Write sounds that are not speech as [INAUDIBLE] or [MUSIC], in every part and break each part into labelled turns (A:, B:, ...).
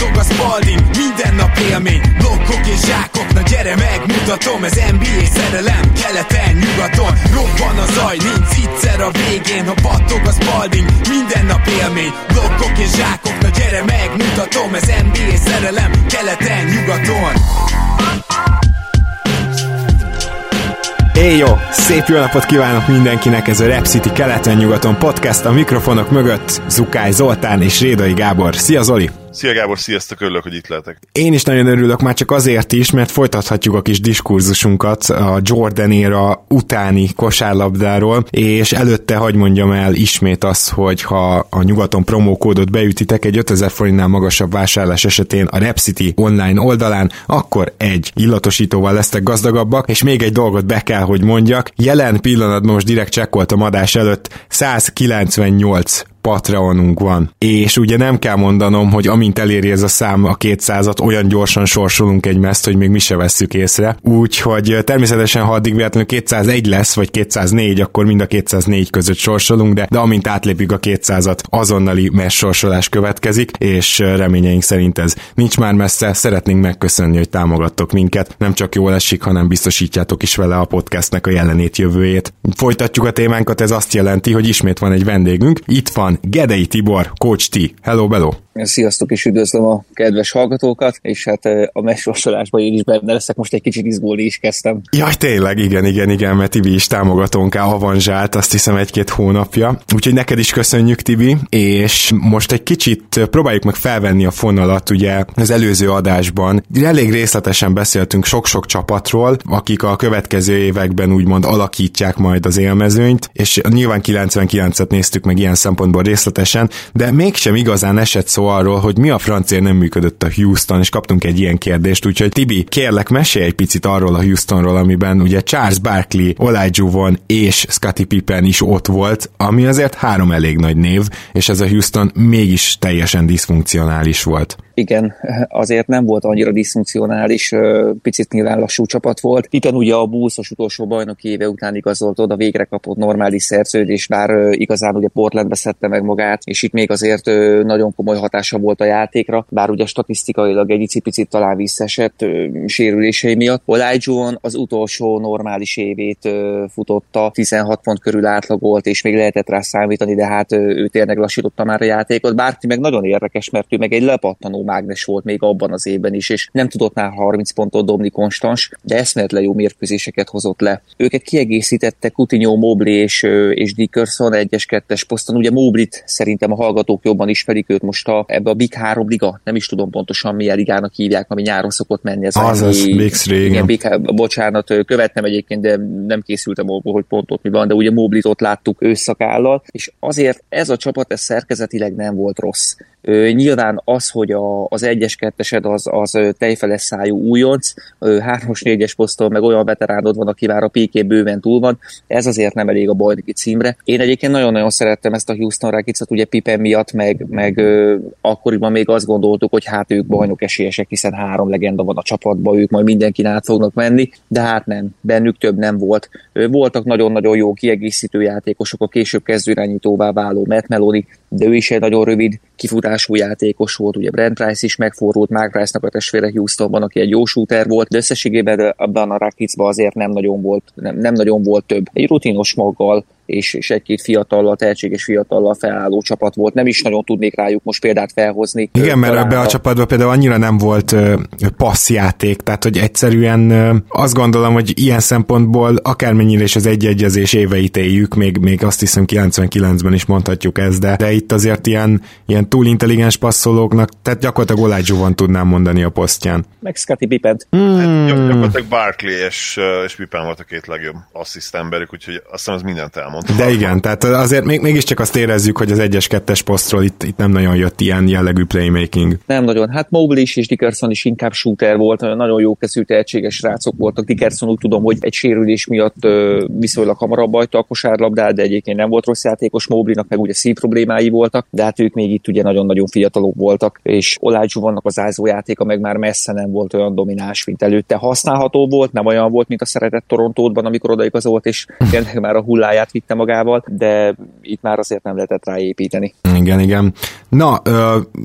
A: Battog a spalding Minden nap élmény, blokkok és zsákok Na gyere megmutatom, ez NBA szerelem Keleten, nyugaton, robban a zaj Nincs egyszer a végén, ha battog a spalding Minden nap élmény, blokkok és zsákok Na gyere megmutatom, ez NBA szerelem Keleten, nyugaton
B: Éj jó! Szép jó napot kívánok mindenkinek! Ez a Rap City keleten-nyugaton podcast a mikrofonok mögött Zukály Zoltán és Rédai Gábor. Szia Zoli!
C: Szia Gábor, sziasztok, örülök, hogy itt lehetek.
B: Én is nagyon örülök, már csak azért is, mert folytathatjuk a kis diskurzusunkat a Jordan éra utáni kosárlabdáról, és előtte hagy mondjam el ismét azt, hogy ha a nyugaton promókódot beütitek egy 5000 forintnál magasabb vásárlás esetén a Rap City online oldalán, akkor egy illatosítóval lesztek gazdagabbak, és még egy dolgot be kell, hogy mondjak. Jelen pillanatban most direkt csekkoltam adás előtt 198 Patreonunk van. És ugye nem kell mondanom, hogy amint eléri ez a szám a 200-at, olyan gyorsan sorsolunk egy meszt, hogy még mi se vesszük észre. Úgyhogy természetesen, ha addig véletlenül 201 lesz, vagy 204, akkor mind a 204 között sorsolunk, de, de amint átlépjük a 200-at, azonnali mess sorsolás következik, és reményeink szerint ez nincs már messze. Szeretnénk megköszönni, hogy támogattok minket. Nem csak jól esik, hanem biztosítjátok is vele a podcastnek a jelenét jövőjét. Folytatjuk a témánkat, ez azt jelenti, hogy ismét van egy vendégünk. Itt van van Gedei Tibor, Coach T. Hello, bello!
D: Sziasztok, és üdvözlöm a kedves hallgatókat, és hát a messorsolásban én is benne leszek, most egy kicsit izgulni is kezdtem.
B: Jaj, tényleg, igen, igen, igen, mert Tibi is támogatónk avanzsált, azt hiszem egy-két hónapja. Úgyhogy neked is köszönjük, Tibi, és most egy kicsit próbáljuk meg felvenni a fonalat, ugye az előző adásban. Elég részletesen beszéltünk sok-sok csapatról, akik a következő években úgymond alakítják majd az élmezőnyt, és nyilván 99-et néztük meg ilyen szempontból részletesen, de mégsem igazán esett szó arról, hogy mi a francia nem működött a Houston, és kaptunk egy ilyen kérdést, úgyhogy Tibi, kérlek, mesélj egy picit arról a Houstonról, amiben ugye Charles Barkley, Olajuwon és Scottie Pippen is ott volt, ami azért három elég nagy név, és ez a Houston mégis teljesen diszfunkcionális volt
D: igen, azért nem volt annyira diszfunkcionális, picit nyilván lassú csapat volt. Pippen ugye a Bulls utolsó bajnoki éve után igazolt oda, végre kapott normális szerződést, bár igazán ugye Portlandbe szedte meg magát, és itt még azért nagyon komoly hatása volt a játékra, bár ugye statisztikailag egy picit talán visszesett sérülései miatt. Olajuwon az utolsó normális évét futotta, 16 pont körül átlagolt, és még lehetett rá számítani, de hát ő tényleg lassította már a játékot. Bárki meg nagyon érdekes, mert ő meg egy lepattanó mágnes volt még abban az évben is, és nem tudott már 30 pontot dobni konstans, de eszméletlen jó mérkőzéseket hozott le. Őket kiegészítette Coutinho, Mobley és, és Dickerson egyes kettes poszton. Ugye Moblit szerintem a hallgatók jobban ismerik őt most a, ebbe a Big 3 liga, nem is tudom pontosan milyen ligának hívják, ami nyáron szokott menni. Ez
B: az, az Big 3,
D: igen. Big, bocsánat, követtem egyébként, de nem készültem abból, hogy pontot mi van, de ugye Moblit ott láttuk ősszakállal, és azért ez a csapat ez szerkezetileg nem volt rossz. Nyilván az, hogy a, az egyes kettesed az, az tejfeles szájú újonc, hármas négyes posztól meg olyan veteránod van, aki már a PK bőven túl van, ez azért nem elég a bajnoki címre. Én egyébként nagyon-nagyon szerettem ezt a Houston Rakicot, ugye Pippen miatt, meg, meg akkoriban még azt gondoltuk, hogy hát ők bajnok esélyesek, hiszen három legenda van a csapatban, ők majd mindenkin át fognak menni, de hát nem, bennük több nem volt. Voltak nagyon-nagyon jó kiegészítő játékosok, a később kezdőirányítóvá váló Matt Melody, de ő is egy nagyon rövid kifutású játékos volt, ugye Brent Price is megfordult, Mark Price-nak a testvére Houstonban, aki egy jó shooter volt, de összességében abban a Rakicban azért nem nagyon volt, nem, nem nagyon volt több. Egy rutinos maggal és, és egy-két fiatallal, tehetséges fiatallal felálló csapat volt. Nem is nagyon tudnék rájuk most példát felhozni.
B: Igen, mert ebbe a csapatban például annyira nem volt passzjáték, tehát hogy egyszerűen azt gondolom, hogy ilyen szempontból akármennyire is az egyegyezés éveit éljük, még, még azt hiszem 99-ben is mondhatjuk ezt, de, de itt azért ilyen, ilyen túl intelligens passzolóknak, tehát gyakorlatilag Olajdzsóvan tudnám mondani a posztján.
D: Meg Scotty Pippent.
C: Hmm. Hát, gyakorlatilag Barkley és, és Pippen volt a két legjobb assziszt emberük, úgyhogy azt hiszem az mindent elmondta.
B: De igen, tehát azért még, mégiscsak azt érezzük, hogy az egyes-kettes posztról itt, itt nem nagyon jött ilyen jellegű playmaking.
D: Nem nagyon. Hát Mobley is és Dickerson is inkább shooter volt, nagyon jó kezű, tehetséges rácok voltak. Dickerson úgy tudom, hogy egy sérülés miatt viszonylag hamarabb bajta a kosárlabdát, de egyébként nem volt rossz játékos. Mobleynak meg ugye szív problémái voltak, de hát ők még itt ugye nagyon-nagyon fiatalok voltak, és Olágyú vannak az játéka meg már messze nem volt olyan domináns, mint előtte. Használható volt, nem olyan volt, mint a szeretett Torontóban, amikor odaigazolt, és tényleg már a hulláját vitte magával, de itt már azért nem lehetett ráépíteni.
B: Igen, igen. Na,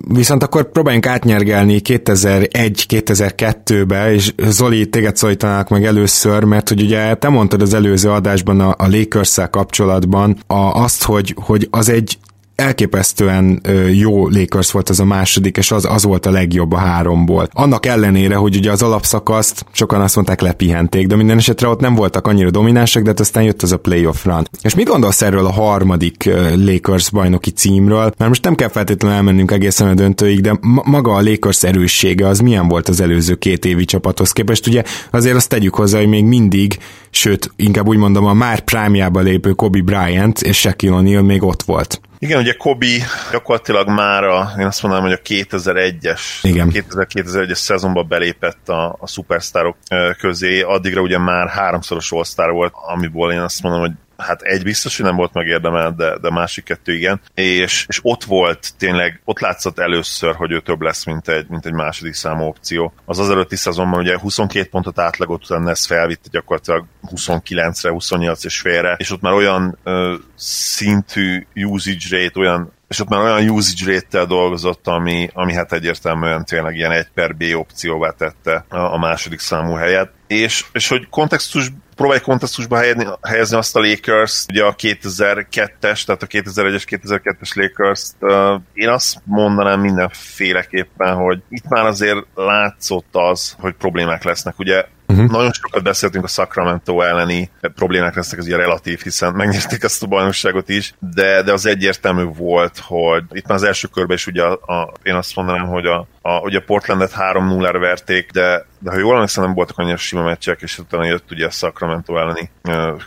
B: viszont akkor próbáljunk átnyergelni 2001-2002-be, és Zoli, téged szólítanák meg először, mert hogy ugye te mondtad az előző adásban a, a lakers kapcsolatban a, azt, hogy, hogy az egy elképesztően jó Lakers volt az a második, és az, az volt a legjobb a háromból. Annak ellenére, hogy ugye az alapszakaszt sokan azt mondták lepihenték, de minden esetre ott nem voltak annyira dominánsak, de hát aztán jött az a playoff run. És mit gondolsz erről a harmadik Lakers bajnoki címről? Mert most nem kell feltétlenül elmennünk egészen a döntőig, de ma- maga a Lakers erőssége az milyen volt az előző két évi csapathoz képest? Ugye azért azt tegyük hozzá, hogy még mindig, sőt, inkább úgy mondom, a már prime lépő Kobe Bryant és Shaquille O'Neal még ott volt.
C: Igen, ugye Kobi gyakorlatilag már a, én azt mondanám, hogy a 2001-es, 2001-es szezonban belépett a, a szupersztárok közé, addigra ugye már háromszoros all volt, amiből én azt mondom, hogy hát egy biztos, hogy nem volt megérdemelt, de, de másik kettő igen, és, és ott volt tényleg, ott látszott először, hogy ő több lesz, mint egy, mint egy második számú opció. Az az előtti szezonban ugye 22 pontot átlagot, utána ezt felvitte gyakorlatilag 29-re, 28 és félre, és ott már olyan ö, szintű usage rate, olyan és ott már olyan usage rate dolgozott, ami, ami hát egyértelműen tényleg ilyen egy per B opcióvá tette a, a második számú helyet. És, és hogy kontextus próbálj kontextusba helyezni, helyezni azt a Lakers, ugye a 2002-es, tehát a 2001-es, 2002-es lakers uh, én azt mondanám mindenféleképpen, hogy itt már azért látszott az, hogy problémák lesznek. Ugye Uh-huh. Nagyon sokat beszéltünk a Sacramento elleni problémák lesznek, ez ugye relatív, hiszen megnyerték ezt a bajnokságot is, de, de az egyértelmű volt, hogy itt már az első körben is ugye a, a, én azt mondanám, hogy a, a, ugye Portlandet 3-0-ra verték, de, de ha jól emlékszem, nem voltak annyira sima meccsek, és utána jött ugye a Sacramento elleni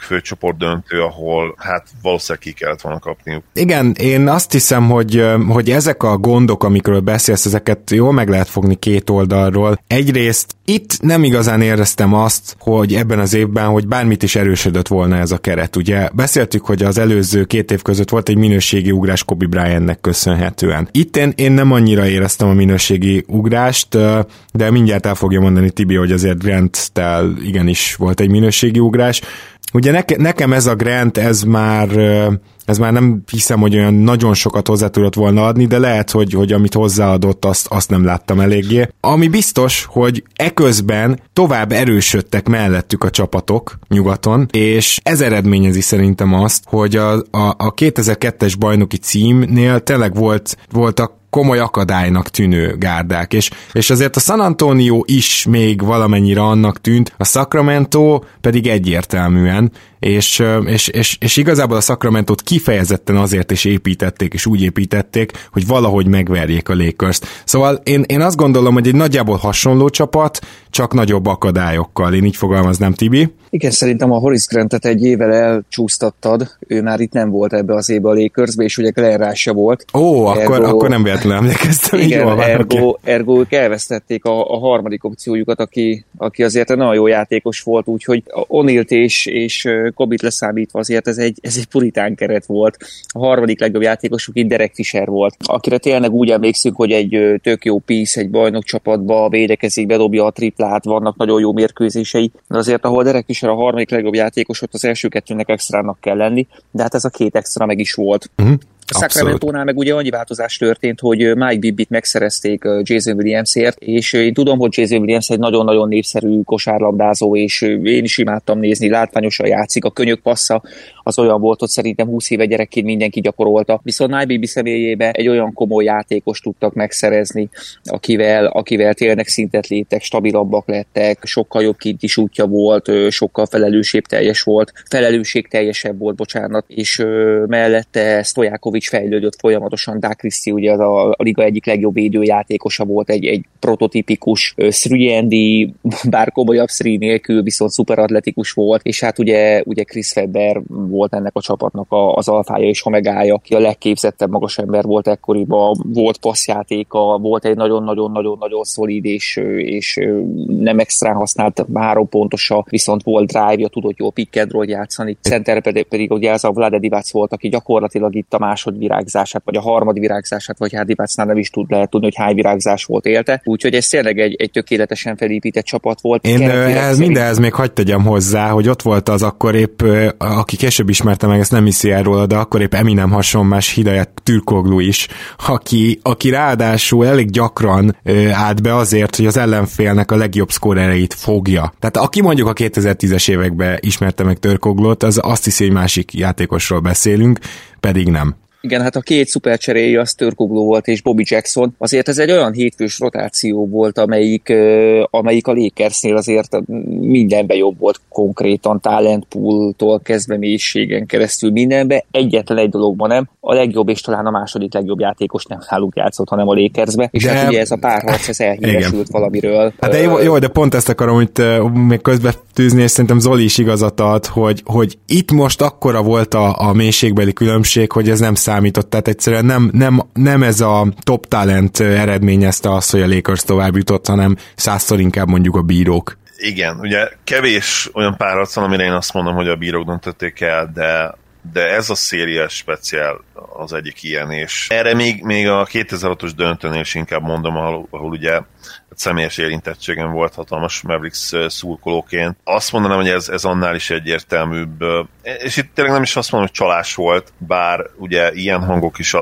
C: főcsoport döntő, ahol hát valószínűleg ki kellett volna kapniuk.
B: Igen, én azt hiszem, hogy, hogy ezek a gondok, amikről beszélsz, ezeket jól meg lehet fogni két oldalról. Egyrészt itt nem igazán éreztem azt, hogy ebben az évben, hogy bármit is erősödött volna ez a keret. Ugye beszéltük, hogy az előző két év között volt egy minőségi ugrás Kobe Bryantnek köszönhetően. Itt én, én nem annyira éreztem a minőségi ugrást, de mindjárt el fogja mondani Tibi, hogy azért Grant-tel igenis volt egy minőségi ugrás. Ugye neke, nekem ez a Grant, ez már ez már nem hiszem, hogy olyan nagyon sokat hozzá tudott volna adni, de lehet, hogy, hogy amit hozzáadott, azt, azt nem láttam eléggé. Ami biztos, hogy eközben tovább erősödtek mellettük a csapatok nyugaton, és ez eredményezi szerintem azt, hogy a, a, a 2002-es bajnoki címnél tényleg volt, voltak komoly akadálynak tűnő gárdák, és, és azért a San Antonio is még valamennyire annak tűnt, a Sacramento pedig egyértelműen, és, és, és, és igazából a Sacramento-t kifejezetten azért is építették, és úgy építették, hogy valahogy megverjék a Lakers-t. Szóval én, én azt gondolom, hogy egy nagyjából hasonló csapat, csak nagyobb akadályokkal. Én így fogalmaznám, Tibi.
D: Igen, szerintem a Horace Grantet egy évvel elcsúsztattad, ő már itt nem volt ebbe az évbe a lakers és ugye Glenn se volt.
B: Ó, ergo, akkor, akkor nem véletlenül emlékeztem.
D: Igen, jól ergo, okay. ergo ők elvesztették a, a harmadik opciójukat, aki, aki azért nagyon jó játékos volt, úgyhogy Onilt és, és Kobit leszámítva azért ez egy, ez egy puritán keret volt. A harmadik legjobb játékosuk itt Derek Fisher volt, akire tényleg úgy emlékszünk, hogy egy tök jó piece egy bajnok csapatba védekezik, bedobja a triplát, vannak nagyon jó mérkőzései, de azért ahol Derek Fisher a harmadik legjobb játékos, ott az első kettőnek extrának kell lenni, de hát ez a két extra meg is volt. Uh-huh. A Sacramento-nál meg ugye annyi változás történt, hogy Mike Bibbit megszerezték Jason Williamsért, és én tudom, hogy Jason Williams egy nagyon-nagyon népszerű kosárlabdázó, és én is imádtam nézni, látványosan játszik, a könyök passza az olyan volt, hogy szerintem 20 éve gyerekként mindenki gyakorolta. Viszont Mike Bibby személyébe egy olyan komoly játékos tudtak megszerezni, akivel, akivel tényleg szintet léptek, stabilabbak lettek, sokkal jobb kint is útja volt, sokkal felelősségteljes volt, felelősségteljesebb volt, bocsánat, és mellette Stojakovic fejlődött folyamatosan, Dák Kriszti ugye az a, a liga egyik legjobb védőjátékosa volt, egy, egy prototipikus 3 bár komolyabb 3 nélkül, viszont szuperatletikus volt, és hát ugye, ugye Chris Webber volt ennek a csapatnak a, az alfája és omegája, aki a legképzettebb magas ember volt ekkoriban, volt passzjátéka, volt egy nagyon-nagyon-nagyon-nagyon szolid és, és nem extra használt három pontosa, viszont volt drive-ja, tudott jó pick játszani. Center pedig, pedig ugye ez a Vlade Divac volt, aki gyakorlatilag itt a másodvirágzását, vagy a harmadvirágzását, vagy hát Divacnál nem is tud lehet tudni, hogy hány virágzás volt élte. Úgyhogy ez tényleg egy, egy tökéletesen felépített csapat volt.
B: Én ez mindenhez még hagyd tegyem hozzá, hogy ott volt az akkor épp, aki később ismerte meg, ezt nem hiszi el róla, de akkor épp Eminem hasonlás Hidayat Türkoglu is, aki, aki ráadásul elég gyakran állt be azért, hogy az ellenfélnek a legjobb szkórereit fogja. Tehát aki mondjuk a 2010-es években ismerte meg Törkoglót, az azt hiszi, hogy másik játékosról beszélünk, pedig nem.
D: Igen, hát a két szupercseréi az Törkogló volt és Bobby Jackson. Azért ez egy olyan hétfős rotáció volt, amelyik, amelyik a Lakersnél azért mindenbe jobb volt konkrétan, talentpool-tól kezdve mélységen keresztül mindenbe. Egyetlen egy dologban nem, a legjobb és talán a második legjobb játékos nem náluk játszott, hanem a Lakersbe, és de... hát ugye ez a párharc, ez elhíresült valamiről.
B: Hát de jó, jó, de pont ezt akarom hogy még közbe tűzni, és szerintem Zoli is igazat ad, hogy, hogy itt most akkora volt a, a mélységbeli különbség, hogy ez nem számított, tehát egyszerűen nem, nem, nem ez a top talent eredményezte azt, hogy a Lakers tovább jutott, hanem százszor inkább mondjuk a bírók.
C: Igen, ugye kevés olyan párharc van, amire én azt mondom, hogy a bírók döntötték el, de de ez a széria speciál az egyik ilyen, és erre még, még a 2006-os döntőnél is inkább mondom, ahol, ahol ugye személyes érintettségem volt hatalmas Mavericks szurkolóként. Azt mondanám, hogy ez, ez annál is egyértelműbb, és itt tényleg nem is azt mondom, hogy csalás volt, bár ugye ilyen hangok is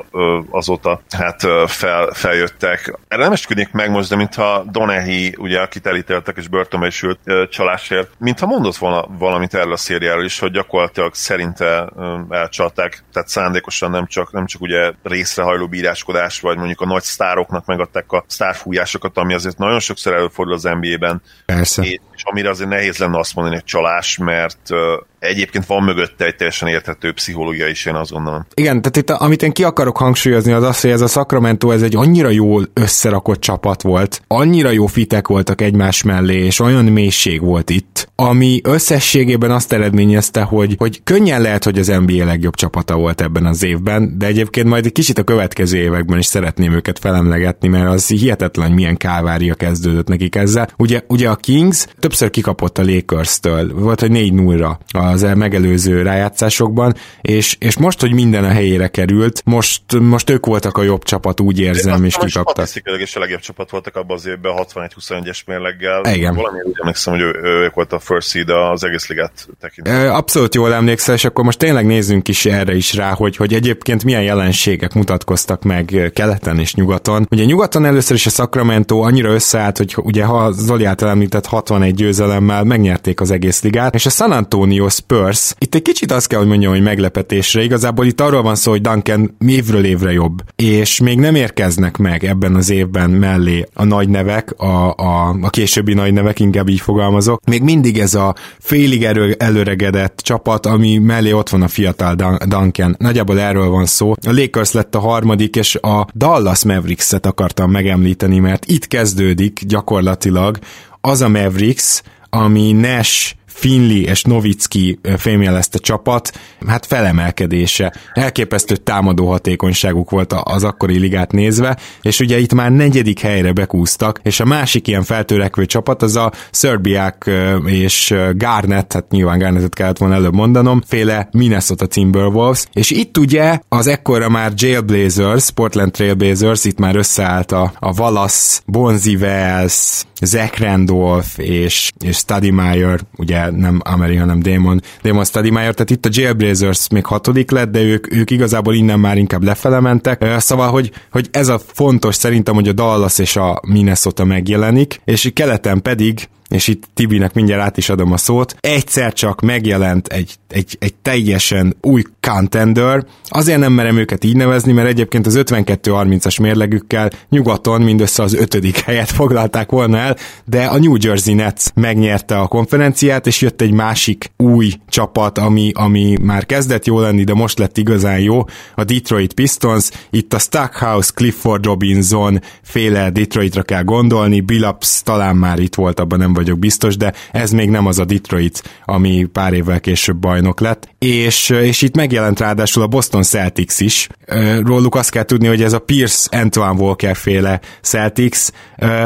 C: azóta hát fel, feljöttek. Erre nem esküdnék meg most, de mintha Donehi, ugye, akit elítéltek és börtönbe is ült csalásért, mintha mondott volna valamit erről a szériáról is, hogy gyakorlatilag szerinte elcsalták, tehát szándékosan nem csak, nem csak ugye részrehajló bíráskodás, vagy mondjuk a nagy sztároknak megadták a sztárfújásokat, ami azért nagyon sokszor előfordul az NBA-ben.
B: Persze. És,
C: és amire azért nehéz lenne azt mondani, hogy csalás, mert egyébként van mögötte egy teljesen érthető pszichológia is, én azt gondolom.
B: Igen, tehát itt amit én ki akarok hangsúlyozni az az, hogy ez a Sacramento ez egy annyira jól összerakott csapat volt, annyira jó fitek voltak egymás mellé, és olyan mélység volt itt, ami összességében azt eredményezte, hogy, hogy könnyen lehet, hogy az NBA legjobb csapata volt ebben az évben, de egyébként majd egy kicsit a következő években is szeretném őket felemlegetni, mert az hihetetlen, milyen kávária kezdődött nekik ezzel. Ugye, ugye a Kings többször kikapott a Lakers-től, volt, hogy 4 0 az megelőző rájátszásokban, és, és most, hogy minden a helyére került, most, most ők voltak a jobb csapat, úgy érzem, és kikaptak.
C: Statisztikailag is a legjobb csapat voltak abban az évben 61-21-es mérleggel.
B: Igen.
C: Valami úgy emlékszem, hogy ő, ők volt a first seed az egész ligát
B: tekintve. Abszolút jól emlékszel, és akkor most tényleg nézzünk is erre is rá, hogy, hogy egyébként milyen jelenségek mutatkoztak meg keleten és nyugaton. Ugye nyugaton először is a Sacramento annyira összeállt, hogy ugye ha Zoli által említett 61 győzelemmel megnyerték az egész ligát, és a San Antonio Spurs. Itt egy kicsit azt kell, hogy mondjam, hogy meglepetésre. Igazából itt arról van szó, hogy Duncan évről évre jobb, és még nem érkeznek meg ebben az évben mellé a nagy nevek, a, a, a későbbi nagy nevek, inkább így fogalmazok. Még mindig ez a félig erő, előregedett csapat, ami mellé ott van a fiatal Duncan. Nagyjából erről van szó. A Lakers lett a harmadik, és a Dallas Mavericks-et akartam megemlíteni, mert itt kezdődik gyakorlatilag az a Mavericks, ami Nash Finley és Novicki fémjelezte csapat, hát felemelkedése. Elképesztő támadó hatékonyságuk volt az akkori ligát nézve, és ugye itt már negyedik helyre bekúztak, és a másik ilyen feltörekvő csapat az a Szerbiák és Garnett, hát nyilván Garnettet kellett volna előbb mondanom, féle Minnesota Timberwolves, és itt ugye az ekkora már Jailblazers, Portland Trailblazers, itt már összeállt a, a Wallace, Bonzi Wells, Zach Randolph és, és Meyer, ugye nem Ameri, hanem Damon, Damon Stoudemire, tehát itt a Jailblazers még hatodik lett, de ők, ők igazából innen már inkább lefele mentek. Szóval, hogy, hogy ez a fontos szerintem, hogy a Dallas és a Minnesota megjelenik, és keleten pedig és itt Tibinek mindjárt át is adom a szót, egyszer csak megjelent egy, egy, egy teljesen új contender, azért nem merem őket így nevezni, mert egyébként az 52-30-as mérlegükkel nyugaton mindössze az ötödik helyet foglalták volna el, de a New Jersey Nets megnyerte a konferenciát, és jött egy másik új csapat, ami, ami már kezdett jó lenni, de most lett igazán jó, a Detroit Pistons, itt a Stackhouse, Clifford Robinson féle Detroitra kell gondolni, Billups talán már itt volt, abban nem vagyok biztos, de ez még nem az a Detroit, ami pár évvel később bajnok lett. És, és itt megjelent ráadásul a Boston Celtics is. Róluk azt kell tudni, hogy ez a Pierce Antoine Walker féle Celtics,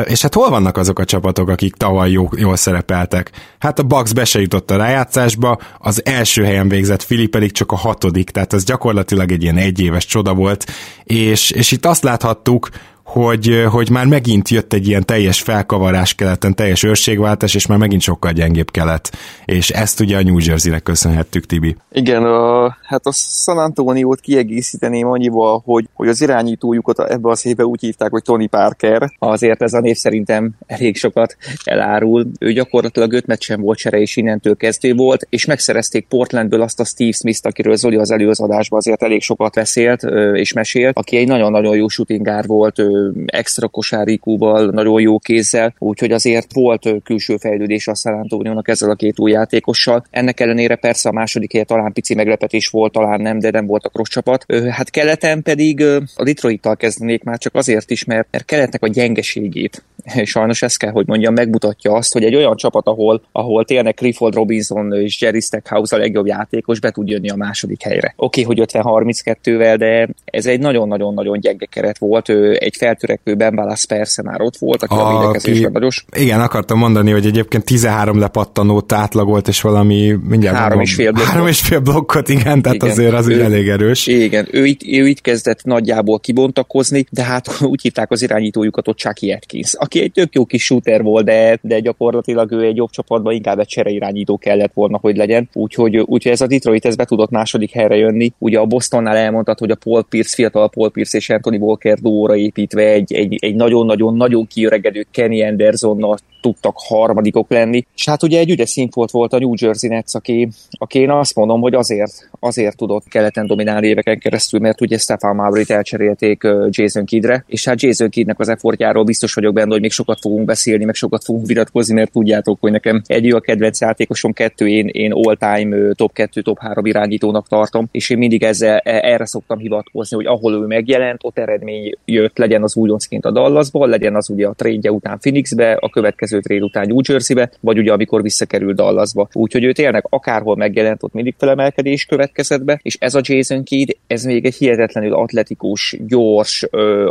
B: és hát hol vannak azok a csapatok, akik tavaly jó, jól szerepeltek? Hát a Bucks be se jutott a rájátszásba, az első helyen végzett Fili pedig csak a hatodik, tehát ez gyakorlatilag egy ilyen egyéves csoda volt, és, és itt azt láthattuk, hogy, hogy már megint jött egy ilyen teljes felkavarás keleten, teljes őrségváltás, és már megint sokkal gyengébb kelet. És ezt ugye a New Jersey-nek köszönhettük, Tibi.
D: Igen, a, hát a San Antonio-t kiegészíteném annyival, hogy, hogy az irányítójukat ebbe az évbe úgy hívták, hogy Tony Parker. Azért ez a név szerintem elég sokat elárul. Ő gyakorlatilag öt meccsen volt csere, és innentől kezdő volt, és megszerezték Portlandből azt a Steve Smith-t, akiről Zoli az előző adásban azért elég sokat beszélt és mesélt, aki egy nagyon-nagyon jó shootingár volt, extra kosárikúval, nagyon jó kézzel, úgyhogy azért volt külső fejlődés a San Antonio-nak ezzel a két új játékossal. Ennek ellenére persze a második helye talán pici meglepetés volt, talán nem, de nem volt a rossz csapat. Hát keleten pedig a Detroit-tal kezdenék már csak azért is, mert, mert keletnek a gyengeségét [LAUGHS] sajnos ezt kell, hogy mondjam, megmutatja azt, hogy egy olyan csapat, ahol, ahol tényleg Clifford Robinson és Jerry Stackhouse a legjobb játékos be tud jönni a második helyre. Oké, okay, hogy 50-32-vel, de ez egy nagyon-nagyon-nagyon gyenge keret volt. Egy feltörekvő Ben Wallace persze már ott volt, aki a, a védekezésben nagyos.
B: Igen, akartam mondani, hogy egyébként 13 lepattanót átlagolt, és valami mindjárt
D: három mondom, és fél blokkot.
B: Három és fél blokkot, igen, tehát igen, azért az ő, elég erős.
D: Igen, ő itt, ő itt kezdett nagyjából kibontakozni, de hát [LAUGHS] úgy hívták az irányítójukat ott Chucky Atkins, aki egy tök jó kis shooter volt, de, de gyakorlatilag ő egy jobb csapatban inkább egy csereirányító kellett volna, hogy legyen. Úgyhogy, úgyhogy ez a Detroit ez be tudott második helyre jönni. Ugye a Bostonnál elmondtad, hogy a Paul Pierce, fiatal Paul Pierce és Anthony Walker duóra építve egy, egy, egy nagyon-nagyon-nagyon kiöregedő Kenny Andersonnal tudtak harmadikok lenni. És hát ugye egy ügyes színfolt volt a New Jersey Nets, aki, aki én azt mondom, hogy azért, azért tudott keleten dominálni éveken keresztül, mert ugye Stefan Mavrit elcserélték Jason Kidre, és hát Jason Kidnek az effortjáról biztos vagyok benne, hogy még sokat fogunk beszélni, meg sokat fogunk vitatkozni, mert tudjátok, hogy nekem egy a kedvenc játékosom, kettő én, én all-time top 2, top 3 irányítónak tartom, és én mindig ezzel, e, erre szoktam hivatkozni, hogy ahol ő megjelent, ott eredmény jött, legyen az újoncként a Dallasba, legyen az ugye a trade után Phoenixbe, a következő trade után New Jerseybe, vagy ugye amikor visszakerül Dallasba. Úgyhogy ő tényleg akárhol megjelent, ott mindig felemelkedés következett be, és ez a Jason Kidd, ez még egy hihetetlenül atletikus, gyors,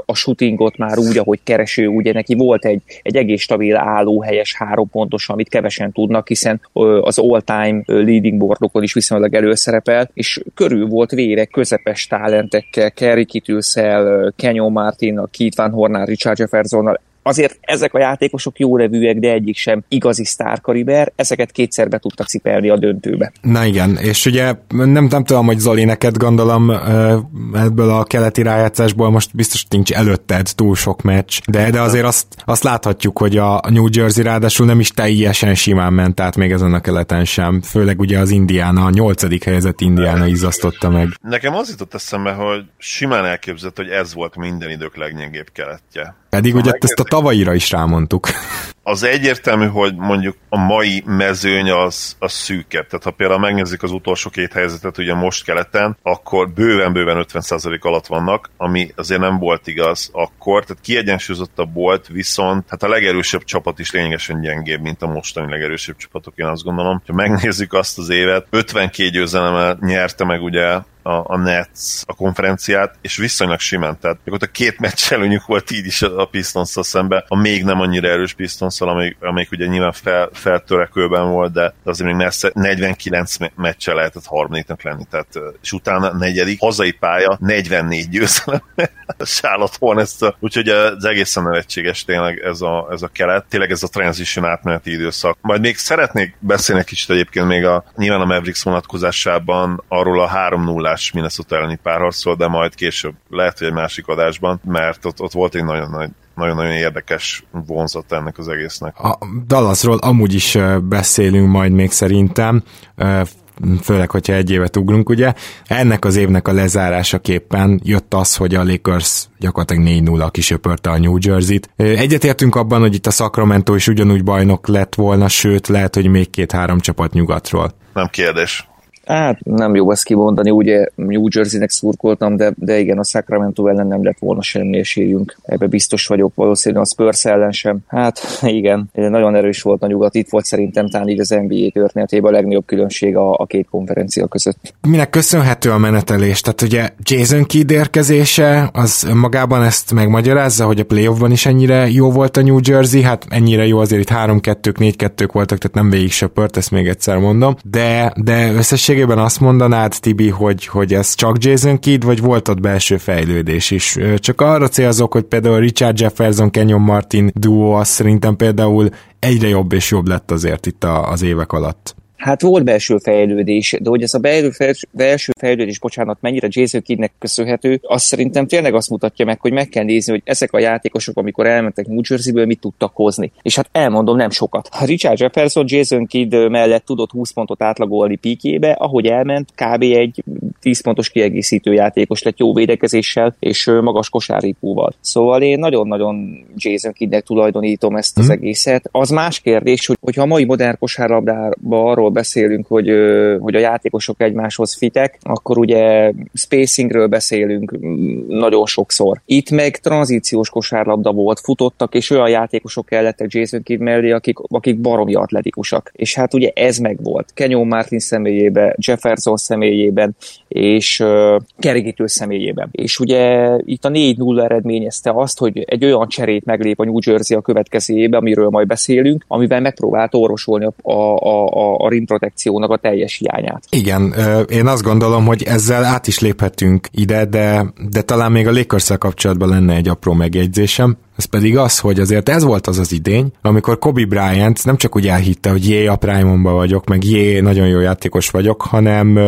D: a shootingot már úgy, ahogy kereső, ugye neki volt egy, egy egész stabil álló helyes három pontos, amit kevesen tudnak, hiszen az all-time leading boardokon is viszonylag előszerepel, és körül volt vére közepes talentekkel, Kerry Kitülszel, Kenyon Martin, Keith Van Hornál, Richard Jeffersonnal, azért ezek a játékosok jó revűek, de egyik sem igazi sztárkaliber, ezeket kétszer be tudtak cipelni a döntőbe.
B: Na igen, és ugye nem, nem tudom, hogy Zoli, neked gondolom ebből a keleti rájátszásból most biztos nincs előtted túl sok meccs, de, de azért azt, azt láthatjuk, hogy a New Jersey ráadásul nem is teljesen simán ment át még ezen a keleten sem, főleg ugye az Indiana, a nyolcadik helyezett Indiana izzasztotta meg.
C: Nekem az jutott eszembe, hogy simán elképzelt, hogy ez volt minden idők legnyengébb keletje.
B: Pedig ugye ezt a tavalyira is rámondtuk.
C: Az egyértelmű, hogy mondjuk a mai mezőny az, az szűkebb. Tehát ha például megnézzük az utolsó két helyzetet, ugye most keleten, akkor bőven-bőven 50% alatt vannak, ami azért nem volt igaz akkor. Tehát kiegyensúlyozottabb volt, viszont hát a legerősebb csapat is lényegesen gyengébb, mint a mostani legerősebb csapatok, én azt gondolom. Ha megnézzük azt az évet, 52 győzelemmel nyerte meg ugye a, a Nets a konferenciát, és viszonylag simán, tehát ott a két meccs előnyük volt így is a pistons szembe, a még nem annyira erős pistons palace amelyik, amelyik ugye nyilván fel, feltörekőben volt, de azért még messze 49 meccse lehetett harmadiknak lenni, tehát, és utána negyedik, hazai pálya, 44 győzelem. [LAUGHS] Charlotte hornets úgyhogy az egészen nevetséges tényleg ez a, ez a kelet, tényleg ez a transition átmeneti időszak. Majd még szeretnék beszélni egy kicsit egyébként még a, nyilván a Mavericks vonatkozásában arról a 3 0 Minnesota elleni párharcról, de majd később lehet, hogy egy másik adásban, mert ott, ott volt egy nagyon nagy nagyon-nagyon érdekes vonzat ennek az egésznek.
B: A Dallasról amúgy is beszélünk majd még szerintem, főleg, hogyha egy évet ugrunk, ugye. Ennek az évnek a lezárásaképpen jött az, hogy a Lakers gyakorlatilag 4-0 kisöpörte a New Jersey-t. Egyetértünk abban, hogy itt a Sacramento is ugyanúgy bajnok lett volna, sőt, lehet, hogy még két-három csapat nyugatról.
C: Nem kérdés.
D: Hát nem jó ezt kimondani, ugye New Jersey-nek szurkoltam, de, de igen, a Sacramento ellen nem lett volna semmi esélyünk. Ebbe biztos vagyok, valószínűleg a Spurs ellen sem. Hát igen, nagyon erős volt a nyugat, itt volt szerintem talán így az NBA történetében a legnagyobb különbség a, a két konferencia között.
B: Minek köszönhető a menetelés? Tehát ugye Jason Kidd érkezése, az magában ezt megmagyarázza, hogy a playoffban is ennyire jó volt a New Jersey, hát ennyire jó azért itt 3-2-k, 4-2-k voltak, tehát nem végig söpört, ezt még egyszer mondom, de, de összesség összességében azt mondanád, Tibi, hogy, hogy ez csak Jason Kidd, vagy volt ott belső fejlődés is? Csak arra célzok, hogy például Richard Jefferson, Kenyon Martin duo az szerintem például egyre jobb és jobb lett azért itt az évek alatt.
D: Hát volt belső fejlődés, de hogy ez a belső fejlődés, bocsánat, mennyire Jason Kiddnek köszönhető, azt szerintem tényleg azt mutatja meg, hogy meg kell nézni, hogy ezek a játékosok, amikor elmentek New Jersey-ből, mit tudtak hozni. És hát elmondom, nem sokat. Richard Jefferson Jason Kidd mellett tudott 20 pontot átlagolni píkébe, ahogy elment, kb. egy 10 pontos kiegészítő játékos lett jó védekezéssel és magas kosárikúval. Szóval én nagyon-nagyon Jason Kiddnek tulajdonítom ezt az hmm. egészet. Az más kérdés, hogy, hogyha a mai modern kosárlabdában arról arról beszélünk, hogy, hogy a játékosok egymáshoz fitek, akkor ugye spacingről beszélünk nagyon sokszor. Itt meg tranzíciós kosárlabda volt, futottak, és olyan játékosok kellettek Jason Kidd mellé, akik, akik baromi atletikusak. És hát ugye ez meg volt. Kenyon Martin személyében, Jefferson személyében, és uh, Kerigítő személyében. És ugye itt a 4-0 eredményezte azt, hogy egy olyan cserét meglép a New Jersey a következő évben, amiről majd beszélünk, amivel megpróbált orvosolni a, a, a, a rimprotekciónak a teljes hiányát.
B: Igen, én azt gondolom, hogy ezzel át is léphetünk ide, de, de talán még a lakers kapcsolatban lenne egy apró megjegyzésem. Ez pedig az, hogy azért ez volt az az idény, amikor Kobe Bryant nem csak úgy elhitte, hogy jé, a prime vagyok, meg jé, nagyon jó játékos vagyok, hanem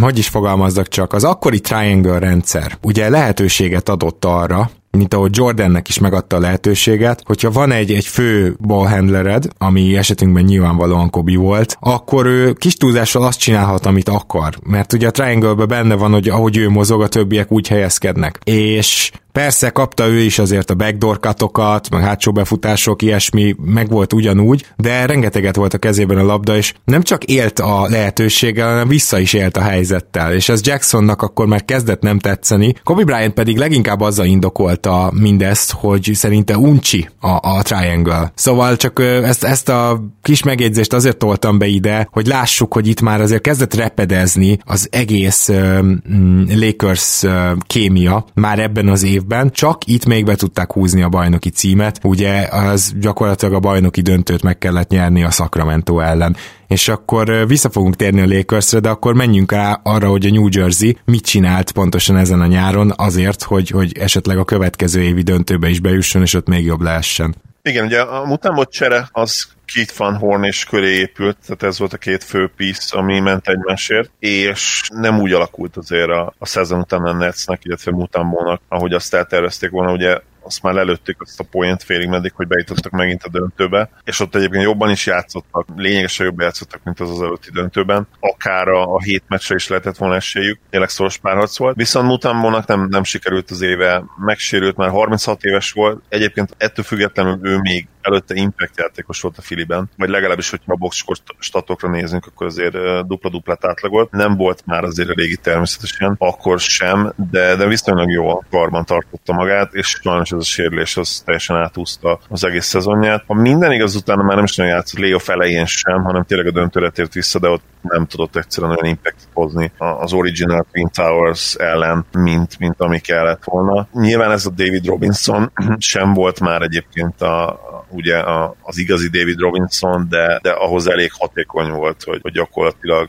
B: hogy is fogalmazzak csak, az akkori triangle rendszer ugye lehetőséget adott arra, mint ahogy Jordannek is megadta a lehetőséget, hogyha van egy, egy fő ballhandlered, ami esetünkben nyilvánvalóan Kobi volt, akkor ő kis túlzással azt csinálhat, amit akar. Mert ugye a triangle benne van, hogy ahogy ő mozog, a többiek úgy helyezkednek. És Persze kapta ő is azért a backdoor katokat, meg hátsó befutások, ilyesmi, meg volt ugyanúgy, de rengeteget volt a kezében a labda, és nem csak élt a lehetőséggel, hanem vissza is élt a helyzettel, és ez Jacksonnak akkor már kezdett nem tetszeni. Kobe Bryant pedig leginkább azzal indokolta mindezt, hogy szerinte uncsi a, a triangle. Szóval csak ezt, ezt a kis megjegyzést azért toltam be ide, hogy lássuk, hogy itt már azért kezdett repedezni az egész um, Lakers uh, kémia már ebben az évben, évben, csak itt még be tudták húzni a bajnoki címet, ugye az gyakorlatilag a bajnoki döntőt meg kellett nyerni a Sacramento ellen. És akkor vissza fogunk térni a Lakersre, de akkor menjünk rá arra, hogy a New Jersey mit csinált pontosan ezen a nyáron azért, hogy, hogy esetleg a következő évi döntőbe is bejusson, és ott még jobb lehessen.
C: Igen, ugye a Mutamot csere az Keith Van Horn és köré épült, tehát ez volt a két fő piece, ami ment egymásért, és nem úgy alakult azért a, a szezon után a Netsnek, illetve Mutambónak, ahogy azt eltervezték volna, ugye azt már lelőtték azt a point félig meddig, hogy bejutottak megint a döntőbe, és ott egyébként jobban is játszottak, lényegesen jobban játszottak, mint az az előtti döntőben. Akár a, a hét meccsre is lehetett volna esélyük, tényleg szoros párharc volt. Viszont Mutambónak nem, nem sikerült az éve, megsérült, már 36 éves volt, egyébként ettől függetlenül ő még előtte impact játékos volt a Filiben, vagy legalábbis, hogyha a boxskor statokra nézünk, akkor azért dupla-duplát átlagolt. Nem volt már azért a régi természetesen, akkor sem, de, de viszonylag jó karban tartotta magát, és sajnos ez a sérülés az teljesen átúszta az egész szezonját. Ha minden igaz, utána már nem is nagyon játszott Leo felején sem, hanem tényleg a döntőre tért vissza, de ott nem tudott egyszerűen olyan impactot hozni az original Twin Towers ellen, mint, mint ami kellett volna. Nyilván ez a David Robinson [CLEARS THROAT] sem volt már egyébként a, ugye a, az igazi David Robinson, de, de ahhoz elég hatékony volt, hogy, hogy gyakorlatilag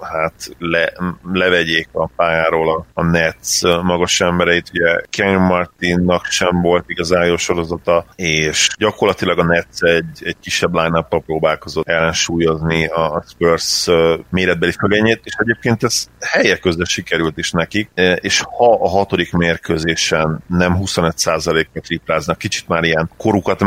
C: hát le, levegyék a pályáról a, a Nets magas embereit. Ugye Ken Martinnak sem volt igazán jó sorozata, és gyakorlatilag a Nets egy, egy kisebb line próbálkozott ellensúlyozni a Spurs méretbeli fölényét, és egyébként ez helyek közben sikerült is nekik, és ha a hatodik mérkőzésen nem 25%-ra tripláznak, kicsit már ilyen korukat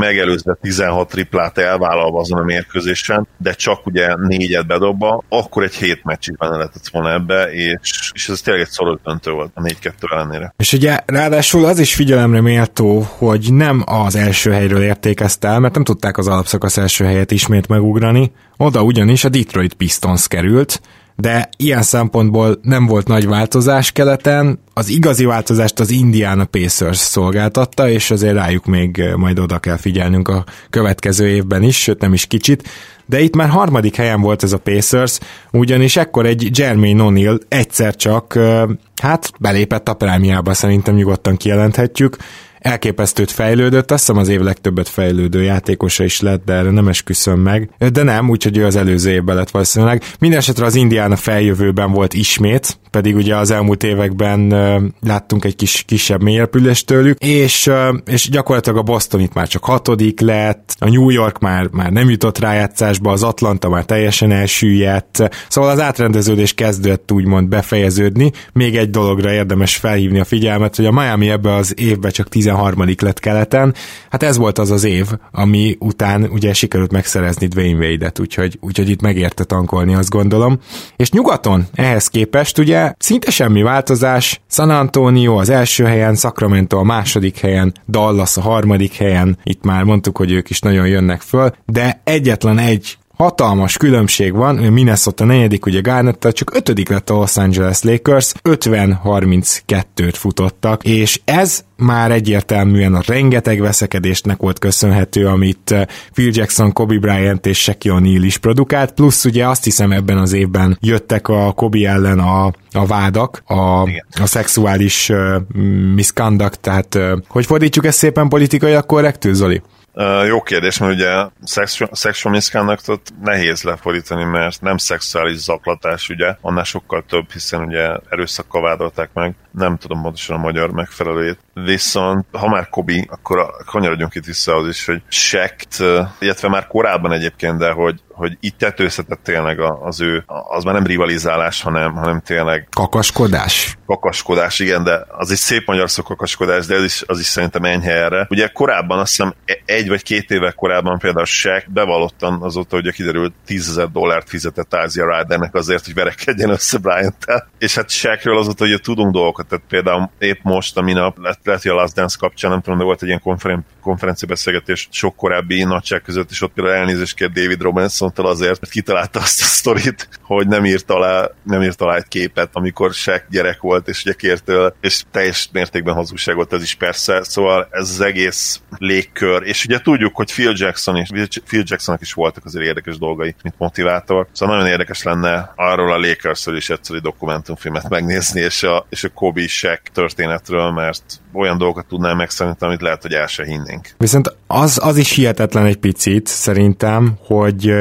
C: megelőzve 16 triplát elvállalva azon a mérkőzésen, de csak ugye négyet bedobva, akkor egy hét meccsig benne lehetett volna ebbe, és, és ez tényleg egy szoros döntő volt a 4-2 ellenére.
B: És ugye ráadásul az is figyelemre méltó, hogy nem az első helyről értékezte el, mert nem tudták az alapszakasz első helyet ismét megugrani, oda ugyanis a Detroit Pistons került, de ilyen szempontból nem volt nagy változás keleten, az igazi változást az Indiana Pacers szolgáltatta, és azért rájuk még majd oda kell figyelnünk a következő évben is, sőt nem is kicsit, de itt már harmadik helyen volt ez a Pacers, ugyanis ekkor egy Jermaine O'Neal egyszer csak, hát belépett a prémiába, szerintem nyugodtan kijelenthetjük, elképesztőt fejlődött, azt hiszem az év legtöbbet fejlődő játékosa is lett, de erre nem esküszöm meg. De nem, úgyhogy ő az előző évben lett valószínűleg. Mindenesetre az Indiana feljövőben volt ismét, pedig ugye az elmúlt években láttunk egy kis, kisebb mélyepülést tőlük, és, és gyakorlatilag a Boston itt már csak hatodik lett, a New York már, már nem jutott rájátszásba, az Atlanta már teljesen elsüllyedt, szóval az átrendeződés kezdett úgymond befejeződni. Még egy dologra érdemes felhívni a figyelmet, hogy a Miami ebbe az évben csak 13. lett keleten, hát ez volt az az év, ami után ugye sikerült megszerezni Dwayne Wade-et, úgyhogy, úgyhogy itt megérte tankolni, azt gondolom. És nyugaton ehhez képest ugye szinte semmi változás, San Antonio az első helyen, Sacramento a második helyen, Dallas a harmadik helyen, itt már mondtuk, hogy ők is nagyon jönnek föl, de egyetlen egy hatalmas különbség van, Minnesota negyedik, ugye garnett csak ötödik lett a Los Angeles Lakers, 50-32-t futottak, és ez már egyértelműen a rengeteg veszekedésnek volt köszönhető, amit eh, Phil Jackson, Kobe Bryant és Shaquille O'Neal is produkált, plusz ugye azt hiszem ebben az évben jöttek a Kobe ellen a, a vádak, a, a szexuális uh, misconduct, tehát uh, hogy fordítjuk ezt szépen politikai korrektül, Zoli?
C: Jó kérdés, mert ugye sexual misconductot nehéz lefordítani, mert nem szexuális zaklatás, ugye, annál sokkal több, hiszen ugye erőszakkal vádolták meg, nem tudom pontosan a magyar megfelelőjét. Viszont, ha már Kobi, akkor kanyarodjunk itt vissza az is, hogy Sekt, illetve már korábban egyébként, de hogy hogy itt tetőzhetett tényleg az ő, az már nem rivalizálás, hanem, hanem tényleg...
B: Kakaskodás?
C: Kakaskodás, igen, de az egy szép magyar szó kakaskodás, de az is, az is szerintem enyhe erre. Ugye korábban, azt hiszem e- egy vagy két évek korábban például Shaq bevallottan azóta, hogy kiderült 10 ezer dollárt fizetett Ázia Rydernek azért, hogy verekedjen össze bryant -tel. És hát Shaqről azóta, hogy tudunk dolgokat, tehát például épp most, a minap, lett, lett a Last Dance kapcsán, nem tudom, de volt egy ilyen konferen- konferenciabeszélgetés sok korábbi nagyság között, és ott például elnézést kér David Robinson azért, mert kitalálta azt a sztorit, hogy nem írt alá, nem írt alá egy képet, amikor Shaq gyerek volt, és ugye kértől, és teljes mértékben hazugság volt ez is persze, szóval ez az egész légkör, és ugye tudjuk, hogy Phil Jackson is, Phil Jacksonnak is voltak azért érdekes dolgai, mint motivátor, szóval nagyon érdekes lenne arról a Lakersről is egyszerű dokumentumfilmet megnézni, és a, és a Shaq történetről, mert olyan dolgokat tudnál megszállni, amit lehet, hogy el se hinnénk.
B: Viszont az, az is hihetetlen egy picit, szerintem, hogy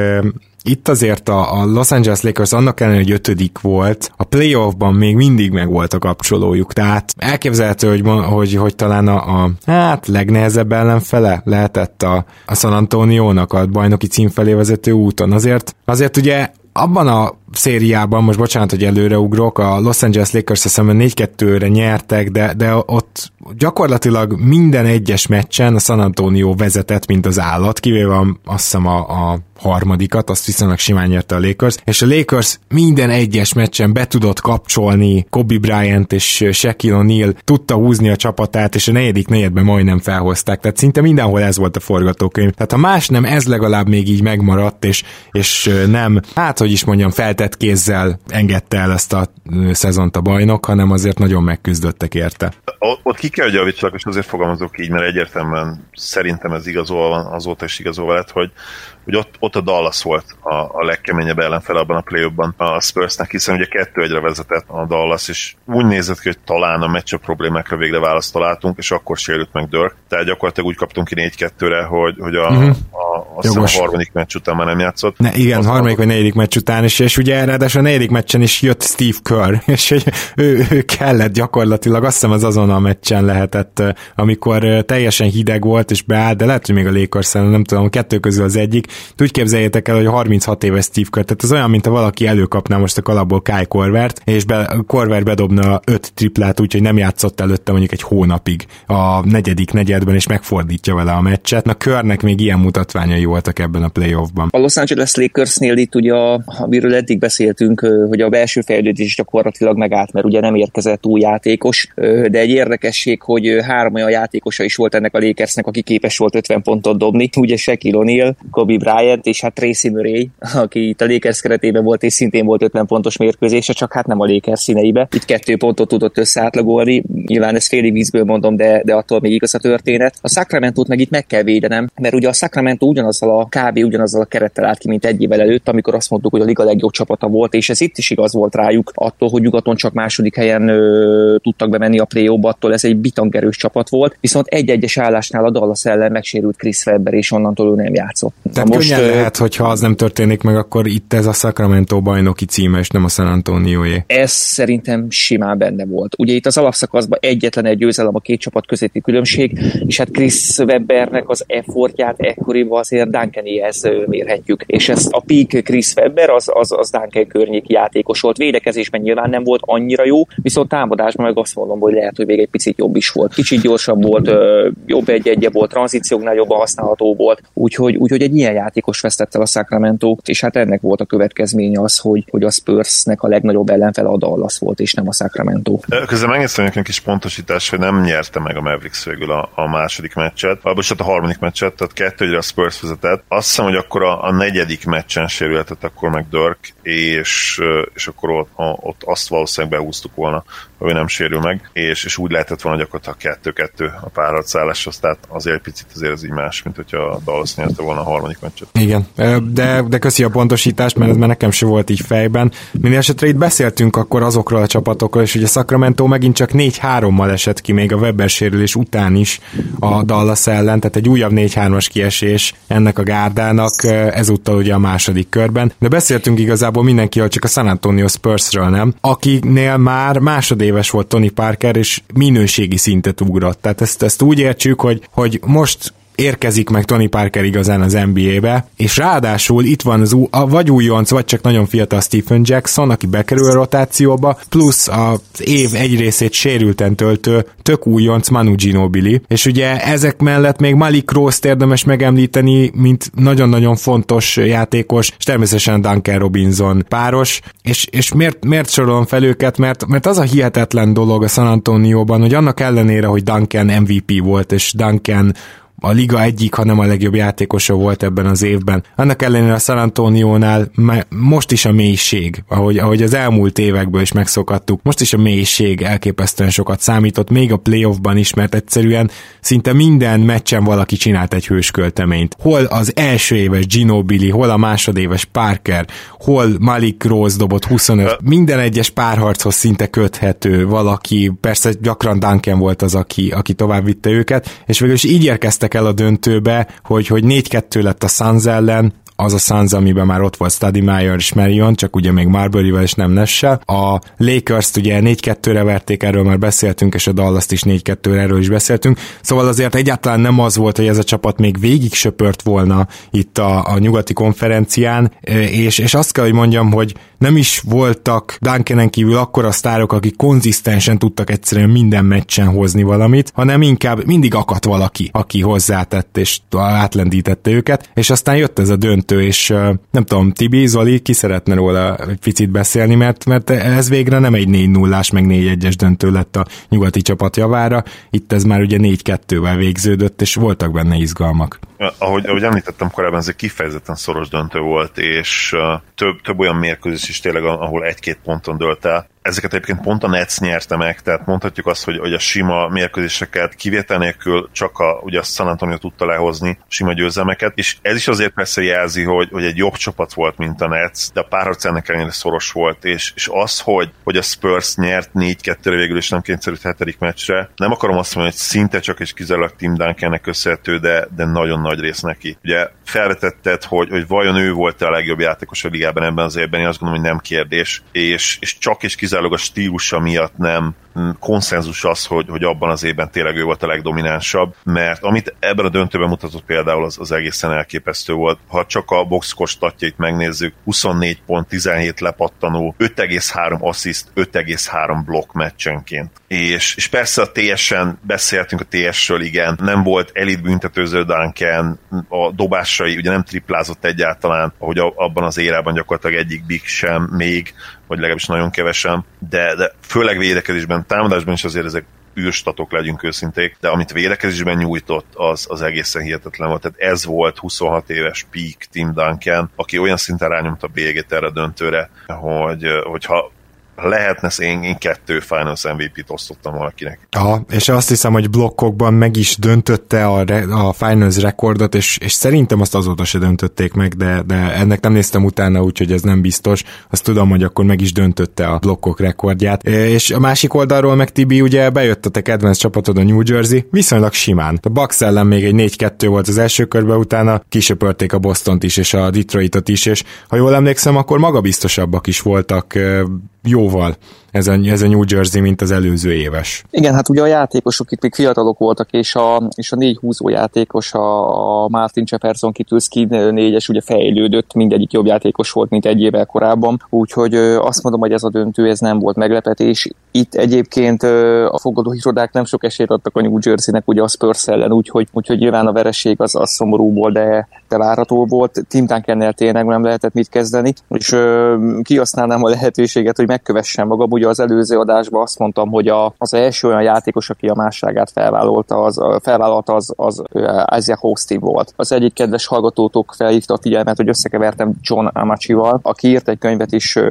B: itt azért a, a Los Angeles Lakers annak ellenére, hogy ötödik volt, a playoffban még mindig meg volt a kapcsolójuk, tehát elképzelhető, hogy, hogy, hogy talán a, a hát legnehezebb ellenfele lehetett a, a San Antonio-nak a bajnoki cím felé vezető úton. Azért, azért ugye abban a szériában, most bocsánat, hogy előreugrok, a Los Angeles Lakers szemben 4-2-re nyertek, de, de ott gyakorlatilag minden egyes meccsen a San Antonio vezetett, mint az állat, kivéve azt hiszem a, a harmadikat, azt viszonylag simán nyerte a Lakers, és a Lakers minden egyes meccsen be tudott kapcsolni Kobe Bryant és Shaquille O'Neal, tudta húzni a csapatát, és a negyedik negyedben majdnem felhozták, tehát szinte mindenhol ez volt a forgatókönyv. Tehát ha más nem, ez legalább még így megmaradt, és, és nem, hát hogy is mondjam, feltett kézzel engedte el ezt a szezont a bajnok, hanem azért nagyon megküzdöttek érte.
C: Ott, ki kell, hogy javítsak, és azért fogalmazok így, mert egyértelműen szerintem ez igazolva van, azóta is igazolva lett, hogy hogy ott, ott a Dallas volt a, a legkeményebb ellenfel abban a play a Spursnek, hiszen ugye kettő egyre vezetett a Dallas, és úgy nézett ki, hogy talán a meccs problémákra végre választ találtunk, és akkor sérült meg Dirk. Tehát gyakorlatilag úgy kaptunk ki 4-2-re, hogy, hogy a, uh-huh. a, a, a harmadik meccs után már nem játszott.
B: Ne, igen, Aztán harmadik vagy negyedik meccs után, és, és ugye ráadásul a negyedik meccsen is jött Steve Kerr, [LAUGHS] és ő, ő kellett gyakorlatilag, azt hiszem az azon a meccsen lehetett, amikor teljesen hideg volt, és beállt, de lehet, hogy még a Lakers nem tudom, a kettő közül az egyik. Úgy képzeljétek el, hogy 36 éves Steve Kerr, tehát az olyan, mint ha valaki előkapná most a kalapból Kai Korvert, és be, Korver bedobna öt triplát, úgyhogy nem játszott előtte mondjuk egy hónapig a negyedik negyedben, és megfordítja vele a meccset. Na Körnek még ilyen mutatványai voltak ebben a playoffban.
D: A Los Angeles Lakersnél itt ugye, amiről eddig beszéltünk, hogy a belső fejlődés gyakorlatilag megállt, mert ugye nem érkezett új játékos, de egy érdekesség, hogy három olyan játékosa is volt ennek a Lakersnek, aki képes volt 50 pontot dobni, ugye Shaquille O'Neal, Kobe Bryant és hát Tracy Murray, aki itt a Lakers keretében volt, és szintén volt 50 pontos mérkőzése, csak hát nem a Lakers színeibe. Itt kettő pontot tudott összeátlagolni, nyilván ez félig vízből mondom, de, de attól még igaz a történet. A sacramento meg itt meg kell védenem, mert ugye a Sacramento ugyanazzal a kb. ugyanazzal a kerettel állt ki, mint egy évvel előtt, amikor azt mondtuk, hogy a liga legjobb csapata volt, és ez itt is igaz volt rájuk, attól, hogy nyugaton csak második helyen ö, tudtak bemenni a play attól ez egy bitangerős csapat volt, viszont egy-egyes állásnál a Dallas ellen megsérült Chris Webber, és onnantól ő nem játszott.
B: Tehát most, könnyen lehet, hogyha az nem történik meg, akkor itt ez a Sacramento bajnoki címe, és nem a San Antonioé.
D: Ez szerintem simán benne volt. Ugye itt az alapszakaszban egyetlen egy győzelem a két csapat közötti különbség, és hát Chris Webbernek az effortját ekkoriban azért Duncanihez mérhetjük. És ezt a peak Chris Webber az, az, az Duncan környéki játékos volt. Védekezésben nyilván nem volt annyira jó, viszont támadásban meg azt mondom, hogy lehet, hogy még egy picit jobb is volt. Kicsit gyorsabb volt, jobb egy-egye volt, tranzícióknál jobban használható volt. Úgyhogy, úgyhogy egy ilyen játékos vesztett el a Sacramento, és hát ennek volt a következménye az, hogy, hogy a Spursnek a legnagyobb ellenfel a Dallas volt, és nem a Sacramento.
C: Közben megnéztem egy kis pontosítás, hogy nem nyerte meg a Mavericks végül a, a második meccset, vagy a harmadik meccset, tehát kettő a Spurs vezetett. Azt hiszem, hogy akkor a, a negyedik meccsen sérülhetett akkor meg Dirk, és, és akkor ott, ott azt valószínűleg behúztuk volna, hogy nem sérül meg, és, és úgy lehetett volna gyakorlatilag kettő-kettő a párharcálláshoz, tehát azért picit azért ez így más, mint hogyha a Dallas nyerte volna a harmadik meccset.
B: Igen, de, de köszi a pontosítást, mert ez már nekem se volt így fejben. Minden esetre itt beszéltünk akkor azokról a csapatokról, és ugye Sacramento megint csak 4-3-mal esett ki még a Weber sérülés után is a Dallas ellen, tehát egy újabb 4-3-as kiesés ennek a gárdának, ezúttal ugye a második körben. De beszéltünk igazából mindenkiről, csak a San Antonio Spursről nem, akinél már másodéves volt Tony Parker, és minőségi szintet ugrott. Tehát ezt, ezt úgy értsük, hogy, hogy most érkezik meg Tony Parker igazán az NBA-be, és ráadásul itt van az a vagy újonc, vagy csak nagyon fiatal Stephen Jackson, aki bekerül a rotációba, plusz az év egy részét sérülten töltő tök újonc Manu Ginobili, és ugye ezek mellett még Malik Rose-t érdemes megemlíteni, mint nagyon-nagyon fontos játékos, és természetesen Duncan Robinson páros, és, és miért, miért sorolom fel őket, mert, mert az a hihetetlen dolog a San Antonioban, hogy annak ellenére, hogy Duncan MVP volt, és Duncan a liga egyik, hanem a legjobb játékosa volt ebben az évben. Annak ellenére a San Antonio-nál most is a mélység, ahogy, ahogy az elmúlt évekből is megszokattuk, most is a mélység elképesztően sokat számított, még a playoffban is, mert egyszerűen szinte minden meccsen valaki csinált egy hőskölteményt. Hol az első éves Ginobili, hol a másodéves Parker, hol Malik Rose dobott 25. Minden egyes párharchoz szinte köthető valaki, persze gyakran Duncan volt az, aki, aki tovább vitte őket, és végül is így érkeztek jutottak el a döntőbe, hogy, hogy 4-2 lett a Suns ellen, az a Suns, amiben már ott volt Stady Meyer és Marion, csak ugye még Marbury-vel és nem Nessel. A Lakers-t ugye 4-2-re verték, erről már beszéltünk, és a Dallas-t is 4-2-re, erről is beszéltünk. Szóval azért egyáltalán nem az volt, hogy ez a csapat még végig söpört volna itt a, a nyugati konferencián, és, és azt kell, hogy mondjam, hogy nem is voltak Duncanen kívül akkora sztárok, akik konzisztensen tudtak egyszerűen minden meccsen hozni valamit, hanem inkább mindig akadt valaki, aki hozzátett és átlendítette őket, és aztán jött ez a döntő, és nem tudom, Tibi, Zoli, ki szeretne róla egy picit beszélni, mert, mert ez végre nem egy 4 0 meg 4-1-es döntő lett a nyugati csapat javára, itt ez már ugye 4-2-vel végződött, és voltak benne izgalmak.
C: Ahogy, ahogy említettem korábban, ez egy kifejezetten szoros döntő volt, és több, több olyan mérkőzés is tényleg, ahol egy-két ponton dölt el. Ezeket egyébként pont a Nets nyerte meg, tehát mondhatjuk azt, hogy, hogy a sima mérkőzéseket kivétel nélkül csak a, ugye a San Antonio tudta lehozni sima győzelmeket, és ez is azért persze jelzi, hogy, hogy egy jobb csapat volt, mint a Nets, de a párharc ennek ellenére szoros volt, és, és az, hogy, hogy a Spurs nyert 4-2-re végül, és nem kényszerült hetedik meccsre, nem akarom azt mondani, hogy szinte csak és kizárólag Tim Duncannek köszönhető, de, de nagyon nagy rész neki. Ugye felvetetted, hogy, hogy vajon ő volt a legjobb játékos a ligában ebben az évben, én azt gondolom, hogy nem kérdés, és, és csak és kizárólag a stílusa miatt nem konszenzus az, hogy, hogy abban az évben tényleg ő volt a legdominánsabb, mert amit ebben a döntőben mutatott például az, az egészen elképesztő volt. Ha csak a boxkor statjait megnézzük, 24 pont, 17 lepattanó, 5,3 assziszt, 5,3 blokk meccsenként. És, és persze a TS-en beszéltünk a TS-ről, igen, nem volt elit büntetőző Duncan, a dobásai ugye nem triplázott egyáltalán, ahogy abban az érában gyakorlatilag egyik big sem még, vagy legalábbis nagyon kevesen, de, de főleg védekezésben, támadásban is azért ezek űrstatok, legyünk őszinték, de amit védekezésben nyújtott, az, az egészen hihetetlen volt. Tehát ez volt 26 éves peak Tim Duncan, aki olyan szinten rányomta a bélyegét erre a döntőre, hogy, hogyha lehetne, én, én kettő Finals MVP-t osztottam valakinek.
B: Aha, és azt hiszem, hogy blokkokban meg is döntötte a, re, a Finals rekordot, és, és szerintem azt azóta se döntötték meg, de, de ennek nem néztem utána, úgyhogy ez nem biztos. Azt tudom, hogy akkor meg is döntötte a blokkok rekordját. És a másik oldalról meg Tibi, ugye bejött a te kedvenc csapatod a New Jersey, viszonylag simán. A Bucks ellen még egy 4-2 volt az első körben, utána kisöpörték a Bostont is, és a Detroitot is, és ha jól emlékszem, akkor magabiztosabbak is voltak jóval ez a, ez a New Jersey, mint az előző éves.
D: Igen, hát ugye a játékosok itt még fiatalok voltak, és a, és a négy húzó játékos, a, a Martin Jefferson Kitulski négyes ugye fejlődött, mindegyik jobb játékos volt, mint egy évvel korábban, úgyhogy azt mondom, hogy ez a döntő, ez nem volt meglepetés. Itt egyébként a fogadóirodák nem sok esélyt adtak a New Jersey-nek ugye a Spurs ellen, úgyhogy, úgyhogy nyilván a vereség az, az szomorú volt, de, de várható volt. Tim Duncannel tényleg nem lehetett mit kezdeni, és kihasználnám a lehetőséget, hogy megkövessen magam, ugye az előző adásban azt mondtam, hogy a, az első olyan játékos, aki a másságát felvállalta, az, felvállalta, az, az Isaiah Hostin volt. Az egyik kedves hallgatótok felhívta a figyelmet, hogy összekevertem John Amachival, aki írt egy könyvet is uh,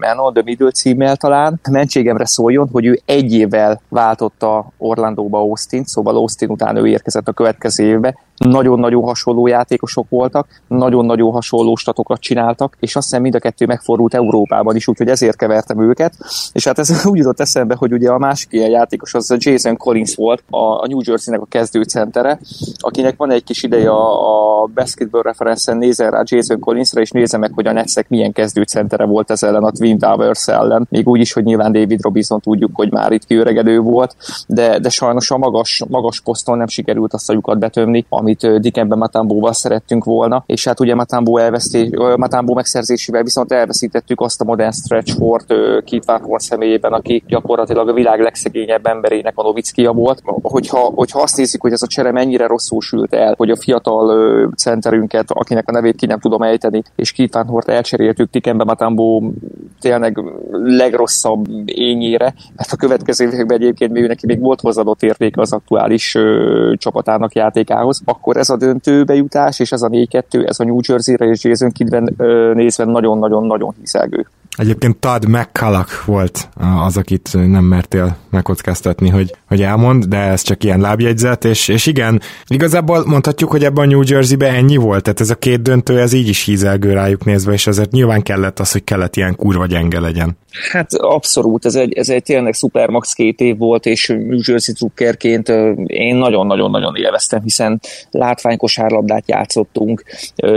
D: Man on the Middle címmel talán. Mentségemre szóljon, hogy ő egy évvel váltotta Orlandóba Austin, szóval Austin után ő érkezett a következő évbe, nagyon-nagyon hasonló játékosok voltak, nagyon-nagyon hasonló statokat csináltak, és azt hiszem mind a kettő megfordult Európában is, úgyhogy ezért kevertem őket. És hát ez [LAUGHS] úgy jutott eszembe, hogy ugye a másik ilyen játékos az Jason Collins volt, a, New Jersey-nek a kezdőcentere, akinek van egy kis ideje a, a basketball referencen, nézzen rá Jason Collinsra, és nézze meg, hogy a Netsnek milyen kezdőcentere volt ez ellen a Twin Towers ellen. Még úgy is, hogy nyilván David Robinson tudjuk, hogy már itt kiöregedő volt, de, de sajnos a magas, magas poszton nem sikerült azt a lyukat betömni, ami amit Dikembe Matambóval szerettünk volna, és hát ugye Matambó, elveszté, Matambó megszerzésével viszont elveszítettük azt a modern stretch fort Keith Van személyében, aki gyakorlatilag a világ legszegényebb emberének a Novickia volt. Hogyha, hogyha azt nézzük, hogy ez a csere mennyire rosszul sült el, hogy a fiatal centerünket, akinek a nevét ki nem tudom ejteni, és Keith Van Hort elcseréltük Dikembe Matambó tényleg legrosszabb ényére, mert a következő években egyébként még neki még volt hozzáadott értéke az aktuális ö, csapatának játékához, akkor ez a döntőbe jutás, és ez a 4-2, ez a New Jersey-re és Jason Kidben nézve nagyon-nagyon-nagyon hiszegő.
B: Egyébként Todd McCulloch volt az, akit nem mertél megkockáztatni, hogy, hogy elmond, de ez csak ilyen lábjegyzet, és, és igen, igazából mondhatjuk, hogy ebben a New Jersey-be ennyi volt, tehát ez a két döntő, ez így is hízelgő rájuk nézve, és azért nyilván kellett az, hogy kellett ilyen kurva gyenge legyen.
D: Hát abszolút, ez egy, ez egy tényleg szupermax két év volt, és New Jersey drukkerként én nagyon-nagyon-nagyon élveztem, hiszen látványkosárlabdát játszottunk,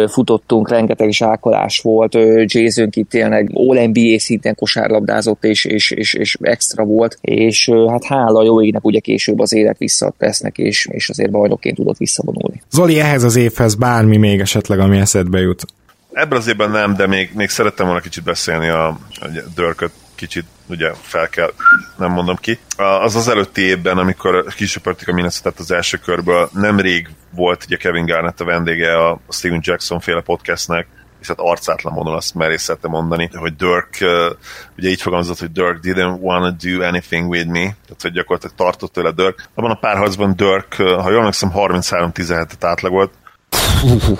D: futottunk, rengeteg zsákolás volt, Jason Kidd tényleg NBA szinten kosárlabdázott, és, és, és, és extra volt, és hát hála jó égnek ugye később az élet visszatesznek, és, és azért bajnokként tudott visszavonulni.
B: Zoli, ehhez az évhez bármi még esetleg, ami eszedbe jut?
C: Ebben az évben nem, de még, még szerettem volna kicsit beszélni a, a Dörköt kicsit ugye fel kell, nem mondom ki. Az az előtti évben, amikor kisöpörtük a minnesota az első körből, nemrég volt ugye Kevin Garnett a vendége a Steven Jackson féle podcastnek, és hát arcátlan módon azt merészette mondani, hogy Dirk, ugye így fogalmazott, hogy Dirk didn't want to do anything with me, tehát hogy gyakorlatilag tartott tőle Dirk. Abban a párharcban Dirk, ha jól emlékszem, 33-17-et átlagolt,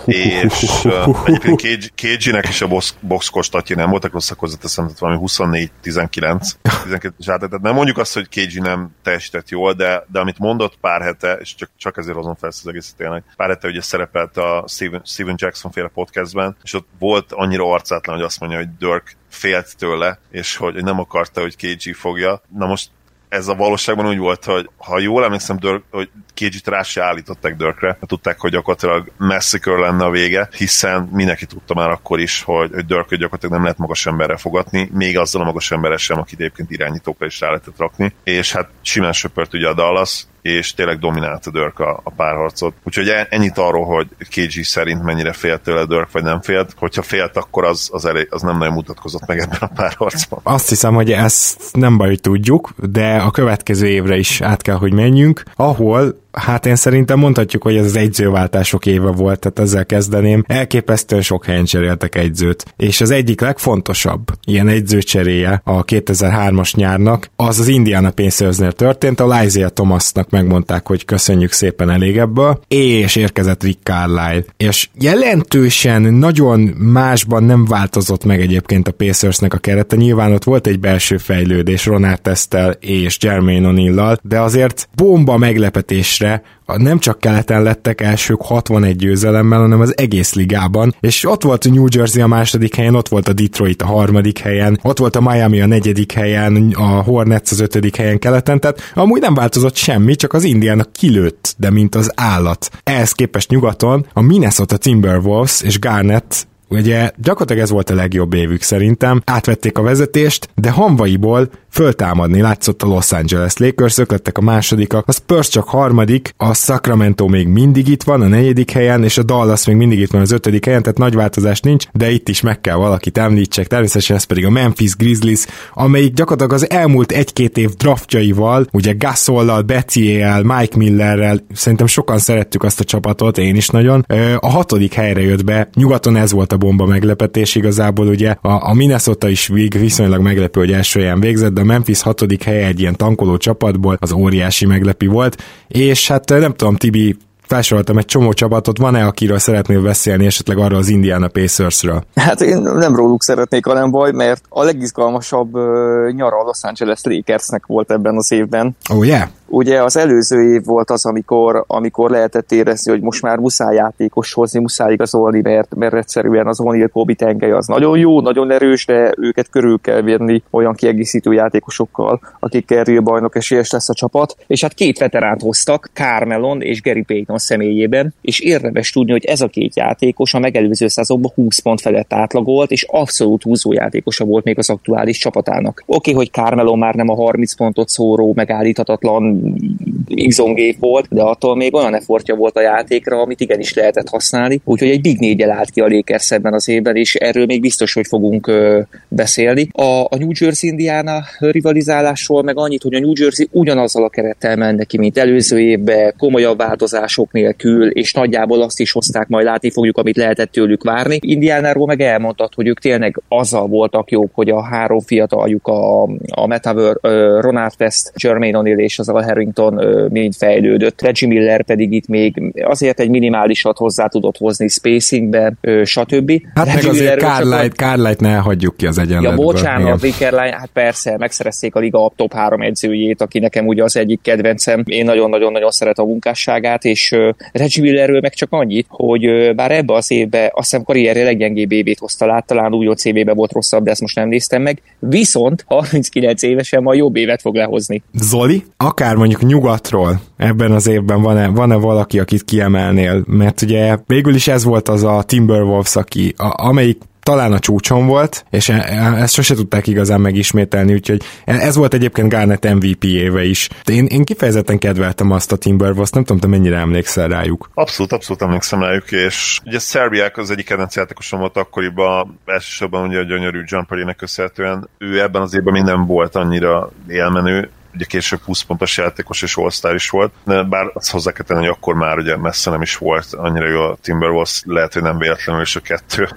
C: és uh, egyébként KG-nek is a box, box nem voltak rosszak hozzáteszem, tehát valami 24-19 12 és tehát nem mondjuk azt, hogy KG nem teljesített jól, de, de amit mondott pár hete, és csak, csak ezért hozom fel ezt az egészet tényleg, pár hete ugye szerepelt a Steven, Steven Jackson féle podcastben, és ott volt annyira arcátlan, hogy azt mondja, hogy Dirk félt tőle, és hogy nem akarta, hogy KG fogja. Na most ez a valóságban úgy volt, hogy ha jól emlékszem, Dirk, hogy KG-t rá se állították Dörkre, tudták, hogy gyakorlatilag Massacre lenne a vége, hiszen mindenki tudta már akkor is, hogy, hogy Dirk gyakorlatilag nem lehet magas emberre fogatni, még azzal a magas emberre sem, akit egyébként irányítókra is rá lehetett rakni. És hát simán söpört ugye a Dallas, és tényleg dominálta Dirk a, a párharcot. Úgyhogy e, ennyit arról, hogy KG szerint mennyire félt tőle Dirk, vagy nem félt. Hogyha félt, akkor az, az, elég, az nem nagyon mutatkozott meg ebben a párharcban.
B: Azt hiszem, hogy ezt nem baj, hogy tudjuk, de a következő évre is át kell, hogy menjünk, ahol Hát én szerintem mondhatjuk, hogy ez az egyzőváltások éve volt, tehát ezzel kezdeném. Elképesztően sok helyen cseréltek egyzőt. És az egyik legfontosabb ilyen egyzőcseréje a 2003-as nyárnak, az az Indiana Pacersnél történt, a Isaiah Thomasnak megmondták, hogy köszönjük szépen elég ebből, és érkezett Rick Carlisle. És jelentősen nagyon másban nem változott meg egyébként a Pacersnek a kerete. Nyilván ott volt egy belső fejlődés Ronald Testel és Jermaine O'Neillal, de azért bomba meglepetés mérkőzésre nem csak keleten lettek elsők 61 győzelemmel, hanem az egész ligában, és ott volt a New Jersey a második helyen, ott volt a Detroit a harmadik helyen, ott volt a Miami a negyedik helyen, a Hornets az ötödik helyen keleten, tehát amúgy nem változott semmi, csak az Indiana kilőtt, de mint az állat. Ehhez képest nyugaton a Minnesota Timberwolves és Garnett Ugye gyakorlatilag ez volt a legjobb évük szerintem, átvették a vezetést, de hanvaiból föltámadni látszott a Los Angeles Lakers, ők lettek a másodikak, a Spurs csak harmadik, a Sacramento még mindig itt van, a negyedik helyen, és a Dallas még mindig itt van az ötödik helyen, tehát nagy változás nincs, de itt is meg kell valakit említsek, természetesen ez pedig a Memphis Grizzlies, amelyik gyakorlatilag az elmúlt egy-két év draftjaival, ugye Gasollal, Bettiel, Mike Millerrel, szerintem sokan szerettük azt a csapatot, én is nagyon, a hatodik helyre jött be, nyugaton ez volt a bomba meglepetés igazából, ugye a, a Minnesota is vég, viszonylag meglepő, hogy első helyen végzett, de a Memphis hatodik helye egy ilyen tankoló csapatból az óriási meglepi volt, és hát nem tudom, Tibi, felsoroltam egy csomó csapatot, van-e, akiről szeretnél beszélni, esetleg arról az Indiana Pacersről?
D: Hát én nem róluk szeretnék, hanem baj, mert a legizgalmasabb uh, nyara a Los Angeles Lakersnek volt ebben az évben.
B: Oh yeah?
D: Ugye az előző év volt az, amikor, amikor lehetett érezni, hogy most már muszáj játékos hozni, muszáj igazolni, mert, mert egyszerűen az O'Neal Kobe tengely az nagyon jó, nagyon erős, de őket körül kell venni olyan kiegészítő játékosokkal, akikkel real bajnok esélyes lesz a csapat. És hát két veteránt hoztak, Carmelon és Gary Payton személyében, és érdemes tudni, hogy ez a két játékos a megelőző szezonban 20 pont felett átlagolt, és abszolút húzó játékosa volt még az aktuális csapatának. Oké, okay, hogy Carmelo már nem a 30 pontot szóró, megállíthatatlan X volt, de attól még olyan effortja volt a játékra, amit igenis lehetett használni. Úgyhogy egy Big 4 állt ki a Lakers ebben az évben, és erről még biztos, hogy fogunk ö, beszélni. A, a New Jersey Indiana rivalizálásról meg annyit, hogy a New Jersey ugyanazzal a kerettel menne ki, mint előző évben, komolyabb változások nélkül, és nagyjából azt is hozták, majd látni fogjuk, amit lehetett tőlük várni. Indiánáról meg elmondtad, hogy ők tényleg azzal voltak jók, hogy a három fiataljuk, a, a Metaver, Ronald West, Jermaine O'Neal és az a Harrington mind fejlődött. Reggie Miller pedig itt még azért egy minimálisat hozzá tudott hozni spacingbe, stb.
B: Hát Reggie meg azért Carlight, Carlight ne hagyjuk ki az egyenletből.
D: Ja, bocsánat, Wickerline, hát persze, megszerezték a liga top három edzőjét, aki nekem ugye az egyik kedvencem. Én nagyon-nagyon-nagyon szeret a munkásságát, és Reggie Millerről meg csak annyit, hogy bár ebbe az évbe azt hiszem karrierje leggyengébb évét hozta lát, talán úgy CV-be volt rosszabb, de ezt most nem néztem meg. Viszont 39 évesen ma jobb évet fog lehozni.
B: Zoli, akár mondjuk nyugatról ebben az évben van-e, van-e valaki, akit kiemelnél? Mert ugye végül is ez volt az a Timberwolves, aki, a, amelyik talán a csúcson volt, és e, e, ezt sose tudták igazán megismételni, úgyhogy e, ez volt egyébként Garnett MVP éve is. Én, én kifejezetten kedveltem azt a Timberwolves, nem tudom, te mennyire emlékszel rájuk.
C: Abszolút, abszolút emlékszem rájuk, és ugye Szerbiák az egyik kedvenc játékosom volt akkoriban, elsősorban ugye a gyönyörű jumperének köszönhetően. Ő ebben az évben minden volt annyira élmenő, ugye később 20 pontos játékos és all is volt, bár azt hozzá kell tenni, hogy akkor már ugye messze nem is volt annyira jó a Timberwolves, lehet, hogy nem véletlenül is a kettő.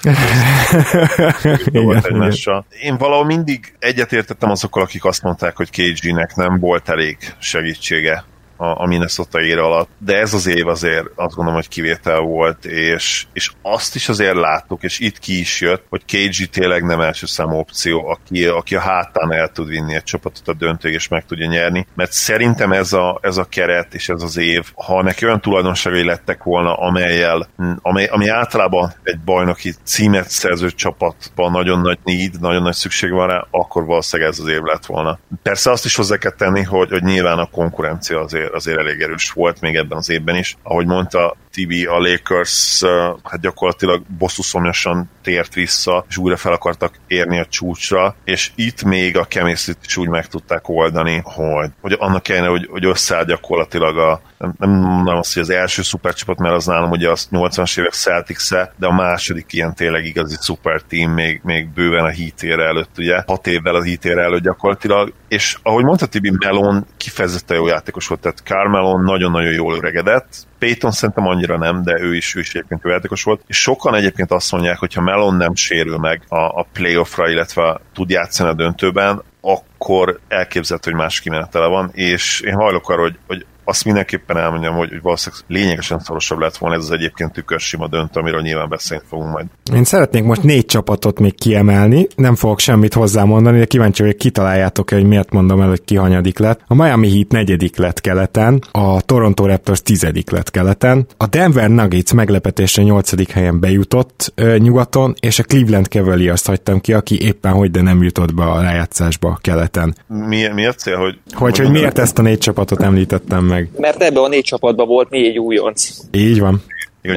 C: [LAUGHS] volt egymással. Én valahol mindig egyetértettem azokkal, akik azt mondták, hogy KG-nek nem volt elég segítsége a, a Minnesota ére alatt, de ez az év azért azt gondolom, hogy kivétel volt, és, és azt is azért láttuk, és itt ki is jött, hogy KG tényleg nem első számú opció, aki, aki a hátán el tud vinni egy csapatot a döntőig, és meg tudja nyerni, mert szerintem ez a, ez a keret és ez az év, ha neki olyan tulajdonságai lettek volna, amelyel, amely, ami általában egy bajnoki címet szerző csapatban nagyon nagy need, nagyon nagy szükség van rá, akkor valószínűleg ez az év lett volna. Persze azt is hozzá kell tenni, hogy, hogy nyilván a konkurencia azért, azért elég erős volt még ebben az évben is. Ahogy mondta Tibi, a Lakers hát gyakorlatilag bosszúszomjasan tért vissza, és újra fel akartak érni a csúcsra, és itt még a chemistry is úgy meg tudták oldani, hogy, hogy annak kellene, hogy, hogy összeáll gyakorlatilag a, nem, nem mondom azt, hogy az első szupercsapat, mert az nálam ugye a 80-as évek celtics de a második ilyen tényleg igazi szuper még, még bőven a hitére előtt, ugye, hat évvel a hitére előtt gyakorlatilag, és ahogy mondta Tibi, Melon kifejezetten jó játékos volt, tehát Carmelon nagyon-nagyon jól öregedett, Payton szerintem annyira nem, de ő is, ő is egyébként játékos volt, és sokan egyébként azt mondják, hogy ha Melon nem sérül meg a, a playoffra, illetve tud játszani a döntőben, akkor elképzelhető, hogy más kimenetele van, és én hajlok arra, hogy, hogy azt mindenképpen elmondjam, hogy, hogy valószínűleg lényegesen szorosabb lett volna ez az egyébként tükörsima döntő, amiről nyilván beszélni fogunk majd.
B: Én szeretnék most négy csapatot még kiemelni, nem fogok semmit hozzámondani, de kíváncsi vagyok, kitaláljátok -e, hogy miért mondom el, hogy ki hanyadik lett. A Miami Heat negyedik lett keleten, a Toronto Raptors tizedik lett keleten, a Denver Nuggets meglepetésre nyolcadik helyen bejutott ö, nyugaton, és a Cleveland Cavaliers hagytam ki, aki éppen hogy de nem jutott be a rájátszásba keleten.
C: Mi, miért cél, hogy...
B: Hogy, hogy miért ezt a négy csapatot említettem meg.
D: Mert ebben a négy csapatban volt négy újonc.
B: Így van.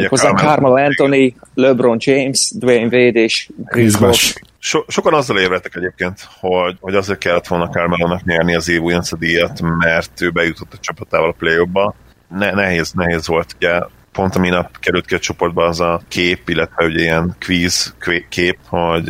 D: Hozzá Carmelo Anthony, LeBron James, Dwayne Wade és Chris Bosh.
C: So, sokan azzal érvetek egyébként, hogy, hogy azért kellett volna Carmelónak nyerni az év újonc díjat, mert ő bejutott a csapatával a play ne, nehéz, nehéz volt, ugye pont a minap került ki a csoportba az a kép, illetve ugye ilyen quiz kép, hogy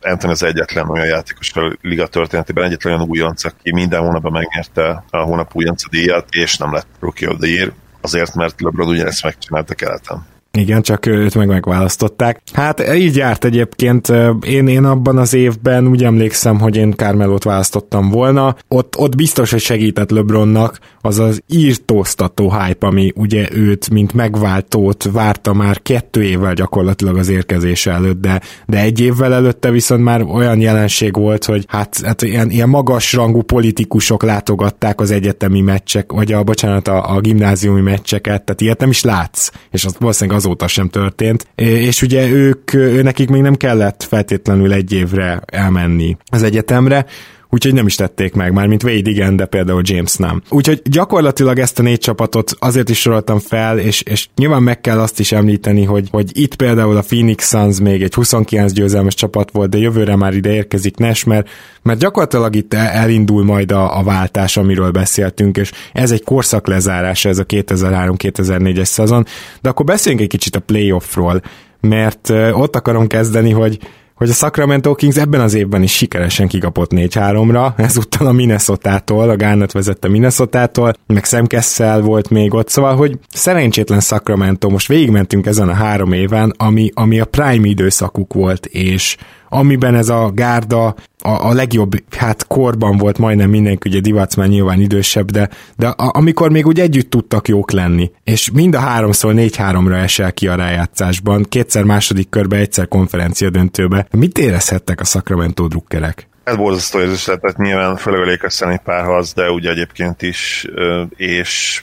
C: Anthony az egyetlen olyan játékos a liga történetében, egyetlen olyan újonc, aki minden hónapban megnyerte a hónap újonc díjat, és nem lett Rookie of the Year, azért, mert LeBron ugyanezt megcsinálta keleten.
B: Igen, csak őt meg megválasztották. Hát így járt egyébként. Én, én abban az évben úgy emlékszem, hogy én Carmelót választottam volna. Ott, ott biztos, hogy segített LeBronnak az az írtóztató hype, ami ugye őt, mint megváltót várta már kettő évvel gyakorlatilag az érkezése előtt, de, de egy évvel előtte viszont már olyan jelenség volt, hogy hát, hát ilyen, ilyen magas rangú politikusok látogatták az egyetemi meccsek, vagy a, bocsánat, a, a gimnáziumi meccseket, tehát ilyet nem is látsz, és az valószínűleg azóta sem történt. És ugye ők, nekik még nem kellett feltétlenül egy évre elmenni az egyetemre, úgyhogy nem is tették meg, már mint Wade igen, de például James nem. Úgyhogy gyakorlatilag ezt a négy csapatot azért is soroltam fel, és, és nyilván meg kell azt is említeni, hogy, hogy itt például a Phoenix Suns még egy 29 győzelmes csapat volt, de jövőre már ide érkezik Nash, mert, mert gyakorlatilag itt elindul majd a, a váltás, amiről beszéltünk, és ez egy korszak lezárása, ez a 2003-2004-es szezon, de akkor beszéljünk egy kicsit a playoffról, mert ott akarom kezdeni, hogy hogy a Sacramento Kings ebben az évben is sikeresen kikapott 4-3-ra, ezúttal a Minnesota-tól, a Garnet vezette Minnesota-tól, meg Sam Kessel volt még ott, szóval, hogy szerencsétlen Sacramento, most végigmentünk ezen a három éven, ami, ami a prime időszakuk volt, és amiben ez a gárda a, a legjobb, hát korban volt majdnem mindenki, ugye Divac már nyilván idősebb, de, de a, amikor még úgy együtt tudtak jók lenni, és mind a háromszor négy-háromra esel ki a rájátszásban, kétszer második körbe, egyszer konferencia döntőbe. Mit érezhettek a Sacramento drukkerek?
C: Ez borzasztó érzés tehát nyilván főleg a Lakers párharc, de ugye egyébként is, és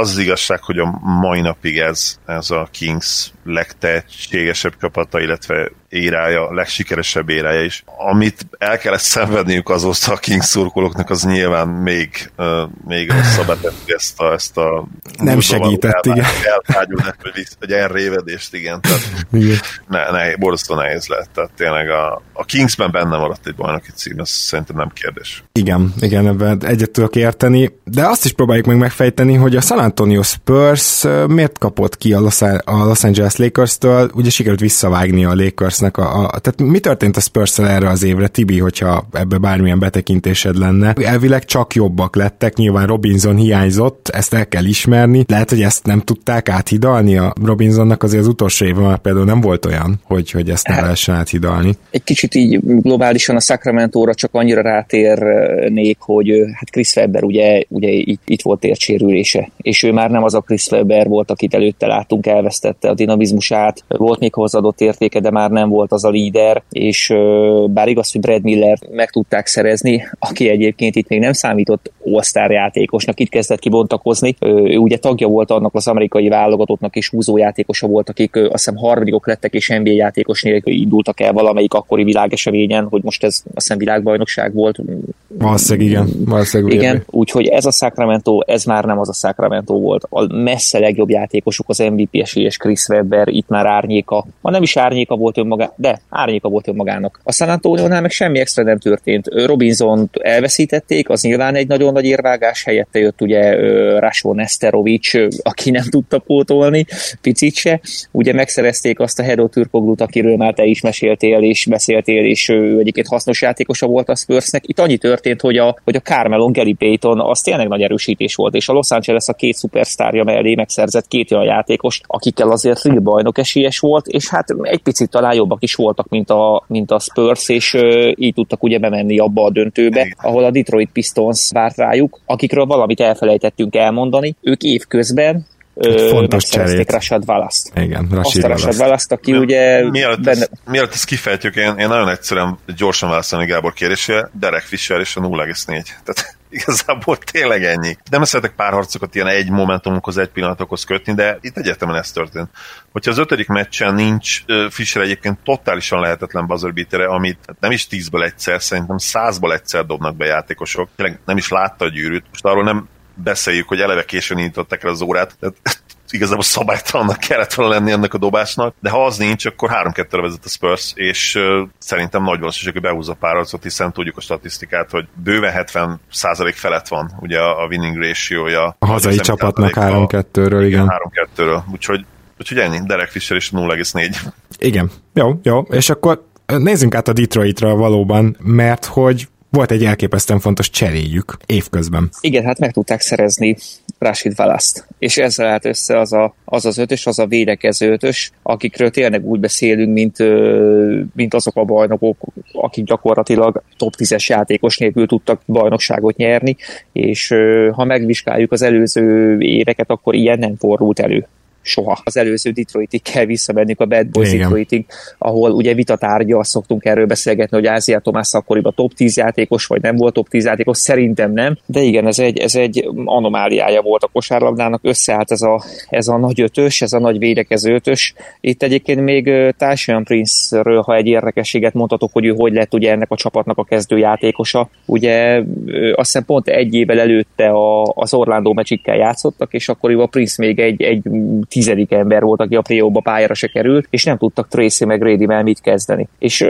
C: az igazság, hogy a mai napig ez, ez a Kings legtehetségesebb csapata, illetve érája, legsikeresebb érája is. Amit el kellett szenvedniük az a Kings szurkolóknak, az nyilván még, uh, még rosszabb ezt a, ezt a
B: nem segített, igen.
C: Elvágyulnak, hogy, hogy elrévedést, igen. Tehát igen. Ne, ne, borzasztó nehéz lett. Tehát tényleg a, a Kingsben benne maradt egy bajnoki cím, ez szerintem nem kérdés.
B: Igen, igen, ebben egyet tudok érteni, de azt is próbáljuk meg megfejteni, hogy a San Antonio Spurs miért kapott ki a Los, a Los Angeles Lakers-től, ugye sikerült visszavágni a Lakers Spursnek a, a tehát mi történt a spurs erre az évre, Tibi, hogyha ebbe bármilyen betekintésed lenne? Elvileg csak jobbak lettek, nyilván Robinson hiányzott, ezt el kell ismerni. Lehet, hogy ezt nem tudták áthidalni a Robinsonnak azért az utolsó évben már például nem volt olyan, hogy, hogy ezt nem hát, lehessen áthidalni.
D: Egy kicsit így globálisan a Sacramento-ra csak annyira rátérnék, hogy hát Chris Webber ugye, ugye itt, itt volt térsérülése, és ő már nem az a Chris Webber volt, akit előtte láttunk, elvesztette a dinamizmusát, volt még hozzáadott értéke, de már nem volt az a líder, és bár igaz, hogy Brad Miller meg tudták szerezni, aki egyébként itt még nem számított all játékosnak, itt kezdett kibontakozni. Ő ugye tagja volt annak az amerikai válogatottnak és húzójátékosa volt, akik azt hiszem harmadikok lettek és NBA játékos nélkül indultak el valamelyik akkori világeseményen, hogy most ez azt hiszem világbajnokság volt.
B: Valószínűleg igen. Valószínűleg
D: igen, úgyhogy ez a Sacramento, ez már nem az a Sacramento volt. A messze legjobb játékosok az MVP esélyes Chris Webber, itt már árnyéka, ma nem is árnyéka volt önmagá, de árnyéka volt önmagának. A San Antonio-nál meg semmi extra nem történt. robinson elveszítették, az nyilván egy nagyon nagy érvágás, helyette jött ugye Rasho Nesterovic, aki nem tudta pótolni, picit se. Ugye megszerezték azt a Hedo Türkoglut, akiről már te is meséltél és beszéltél, és ő egyébként hasznos játékosa volt a Spursnek. Itt annyi történt, hogy a, hogy a Carmelon Gary Payton az tényleg nagy erősítés volt, és a Los Angeles a két szupersztárja mellé megszerzett két olyan játékost, akikkel azért real bajnok esélyes volt, és hát egy picit talán jobbak is voltak, mint a, mint a Spurs, és így tudtak ugye bemenni abba a döntőbe, ahol a Detroit Pistons várt rájuk, akikről valamit elfelejtettünk elmondani. Ők évközben
B: fontos cserét.
D: Rashad Wallace-t.
B: Igen,
D: Rashid Azt a Rashad Wallace-t, aki Mi, ugye...
C: Mielőtt, benne... ezt, mielőtt ezt kifejtjük, én, én nagyon egyszerűen gyorsan válaszolni Gábor kérésére, Derek Fisher és a 0,4. Tehát igazából tényleg ennyi. Nem szeretek párharcokat ilyen egy momentumokhoz, egy pillanatokhoz kötni, de itt egyértelműen ez történt. Hogyha az ötödik meccsen nincs Fischer egyébként totálisan lehetetlen buzzerbeatere, amit nem is tízből egyszer, szerintem százból egyszer dobnak be játékosok. Tényleg nem is látta a gyűrűt. Most arról nem beszéljük, hogy eleve későn nyitották el az órát, tehát igazából szabálytalannak kellett volna lenni ennek a dobásnak, de ha az nincs, akkor 3-2-re vezet a Spurs, és uh, szerintem nagy valószínűség, hogy behúzza párharcot, hiszen tudjuk a statisztikát, hogy bőven 70% felett van ugye a winning ratio-ja.
B: A hazai csapatnak 3-2-ről, igen.
C: 3-2-ről, úgyhogy, úgyhogy ennyi, Derek Fisher is 0,4.
B: Igen, jó, jó, és akkor nézzünk át a Detroitra valóban, mert hogy volt egy elképesztően fontos cseréjük évközben.
D: Igen, hát meg tudták szerezni Rashid Valaszt, és ezzel állt össze az, a, az az ötös, az a védekező ötös, akikről tényleg úgy beszélünk, mint, mint azok a bajnokok, akik gyakorlatilag top 10-es játékos nélkül tudtak bajnokságot nyerni, és ha megvizsgáljuk az előző éveket, akkor ilyen nem fordult elő soha. Az előző Detroitig kell visszamennünk a Bad Boys Igen. Detroitig, ahol ugye vitatárgya, azt szoktunk erről beszélgetni, hogy Ázia Tomás akkoriban top 10 játékos, vagy nem volt top 10 játékos, szerintem nem, de igen, ez egy, ez egy anomáliája volt a kosárlabdának, összeállt ez a, ez a nagy ötös, ez a nagy védekező ötös. Itt egyébként még Tyson Prince-ről, ha egy érdekességet mondhatok, hogy ő hogy lett ugye ennek a csapatnak a kezdő játékosa. Ugye azt hiszem pont egy évvel előtte a, az Orlando meccsikkel játszottak, és akkoriban Prince még egy, egy tizedik ember volt, aki a Prióba pályára se került, és nem tudtak Tracy meg Grady-vel mit kezdeni. És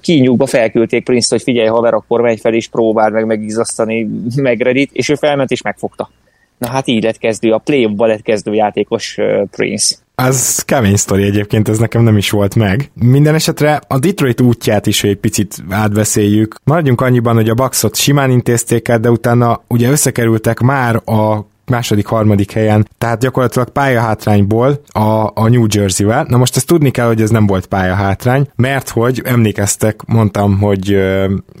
D: kínyúkba felküldték Prince-t, hogy figyelj haver, akkor menj fel és próbáld meg megizasztani meg Reddit, és ő felment és megfogta. Na hát így lett kezdő, a play lett kezdő játékos Prince.
B: Az kemény sztori egyébként, ez nekem nem is volt meg. Minden esetre a Detroit útját is egy picit átbeszéljük. Maradjunk annyiban, hogy a Bucksot simán intézték el, de utána ugye összekerültek már a második, harmadik helyen, tehát gyakorlatilag pályahátrányból a, a New Jersey-vel. Na most ezt tudni kell, hogy ez nem volt pályahátrány, mert hogy emlékeztek, mondtam, hogy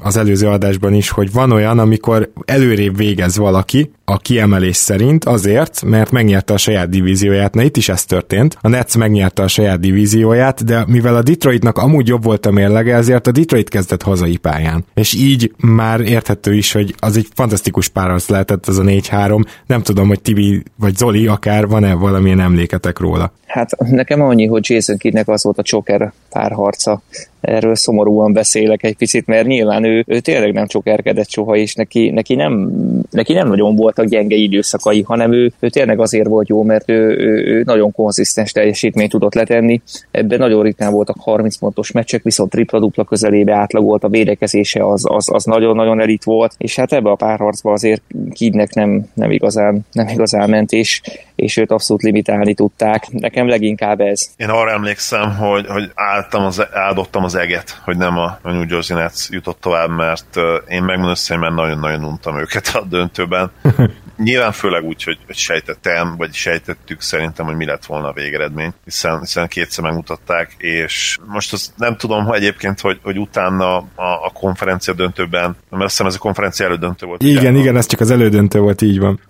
B: az előző adásban is, hogy van olyan, amikor előrébb végez valaki, a kiemelés szerint azért, mert megnyerte a saját divízióját. Na itt is ez történt. A Nets megnyerte a saját divízióját, de mivel a Detroitnak amúgy jobb volt a mérlege, ezért a Detroit kezdett hazai pályán. És így már érthető is, hogy az egy fantasztikus párharc lehetett az a 4-3. Nem tudom, hogy Tibi vagy Zoli akár van-e valamilyen emléketek róla.
D: Hát nekem annyi, hogy Jason Kiddnek az volt a Joker párharca erről szomorúan beszélek egy picit, mert nyilván ő, ő tényleg nem erkedett soha, és neki, neki, nem, neki nem nagyon voltak gyenge időszakai, hanem ő, ő tényleg azért volt jó, mert ő, ő, ő nagyon konzisztens teljesítményt tudott letenni. Ebben nagyon ritkán voltak 30 pontos meccsek, viszont tripla-dupla közelébe átlagolt, a védekezése az, az, az nagyon-nagyon elit volt, és hát ebbe a párharcba azért Kidnek nem, nem, igazán, nem igazán ment, és, és őt abszolút limitálni tudták. Nekem leginkább ez.
C: Én arra emlékszem, hogy, hogy álltam az, áldottam az eget, hogy nem a, New Jersey Nets jutott tovább, mert én megmondom mert nagyon-nagyon untam őket a döntőben. [LAUGHS] Nyilván főleg úgy, hogy, hogy sejtettem, vagy sejtettük szerintem, hogy mi lett volna a végeredmény, hiszen, hiszen kétszer megmutatták, és most azt nem tudom hogy egyébként, hogy, hogy utána a, a konferencia döntőben, mert azt hiszem ez a konferencia elődöntő volt.
B: Igen, ugye, igen, ez csak az elődöntő volt, így van.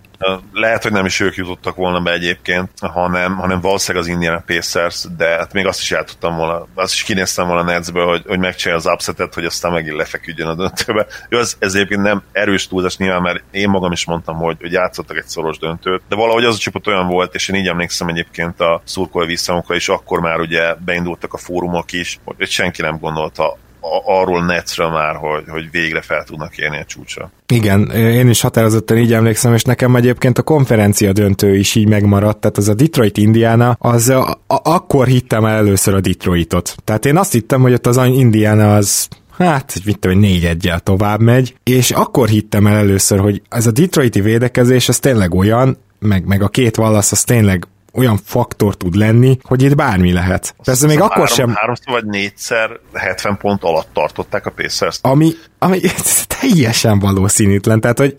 C: Lehet, hogy nem is ők jutottak volna be egyébként, hanem, hanem valószínűleg az Indiana Pacers, de hát még azt is el tudtam volna, azt is kinéztem volna Netsből, hogy, hogy megcsinálja az upsetet, hogy aztán megint lefeküdjön a döntőbe. Jó, ez, ez egyébként nem erős túlzás nyilván, mert én magam is mondtam, hogy, hogy játszottak egy szoros döntőt, de valahogy az a csapat olyan volt, és én így emlékszem egyébként a szurkolói visszamokra, és akkor már ugye beindultak a fórumok is, hogy senki nem gondolta arról Netsről már, hogy, hogy végre fel tudnak érni a csúcsra.
B: Igen, én is határozottan így emlékszem, és nekem egyébként a konferencia döntő is így megmaradt, tehát az a Detroit Indiana, az a, a, akkor hittem el először a Detroitot. Tehát én azt hittem, hogy ott az Indiana az hát, mit tudom, négy egyel tovább megy, és akkor hittem el először, hogy ez a Detroiti védekezés, az tényleg olyan, meg, meg a két válasz, az tényleg olyan faktor tud lenni, hogy itt bármi lehet. Persze még akkor három, sem...
C: Háromszor vagy négyszer 70 pont alatt tartották a pacers
B: Ami, ami [LAUGHS] teljesen valószínűtlen, tehát hogy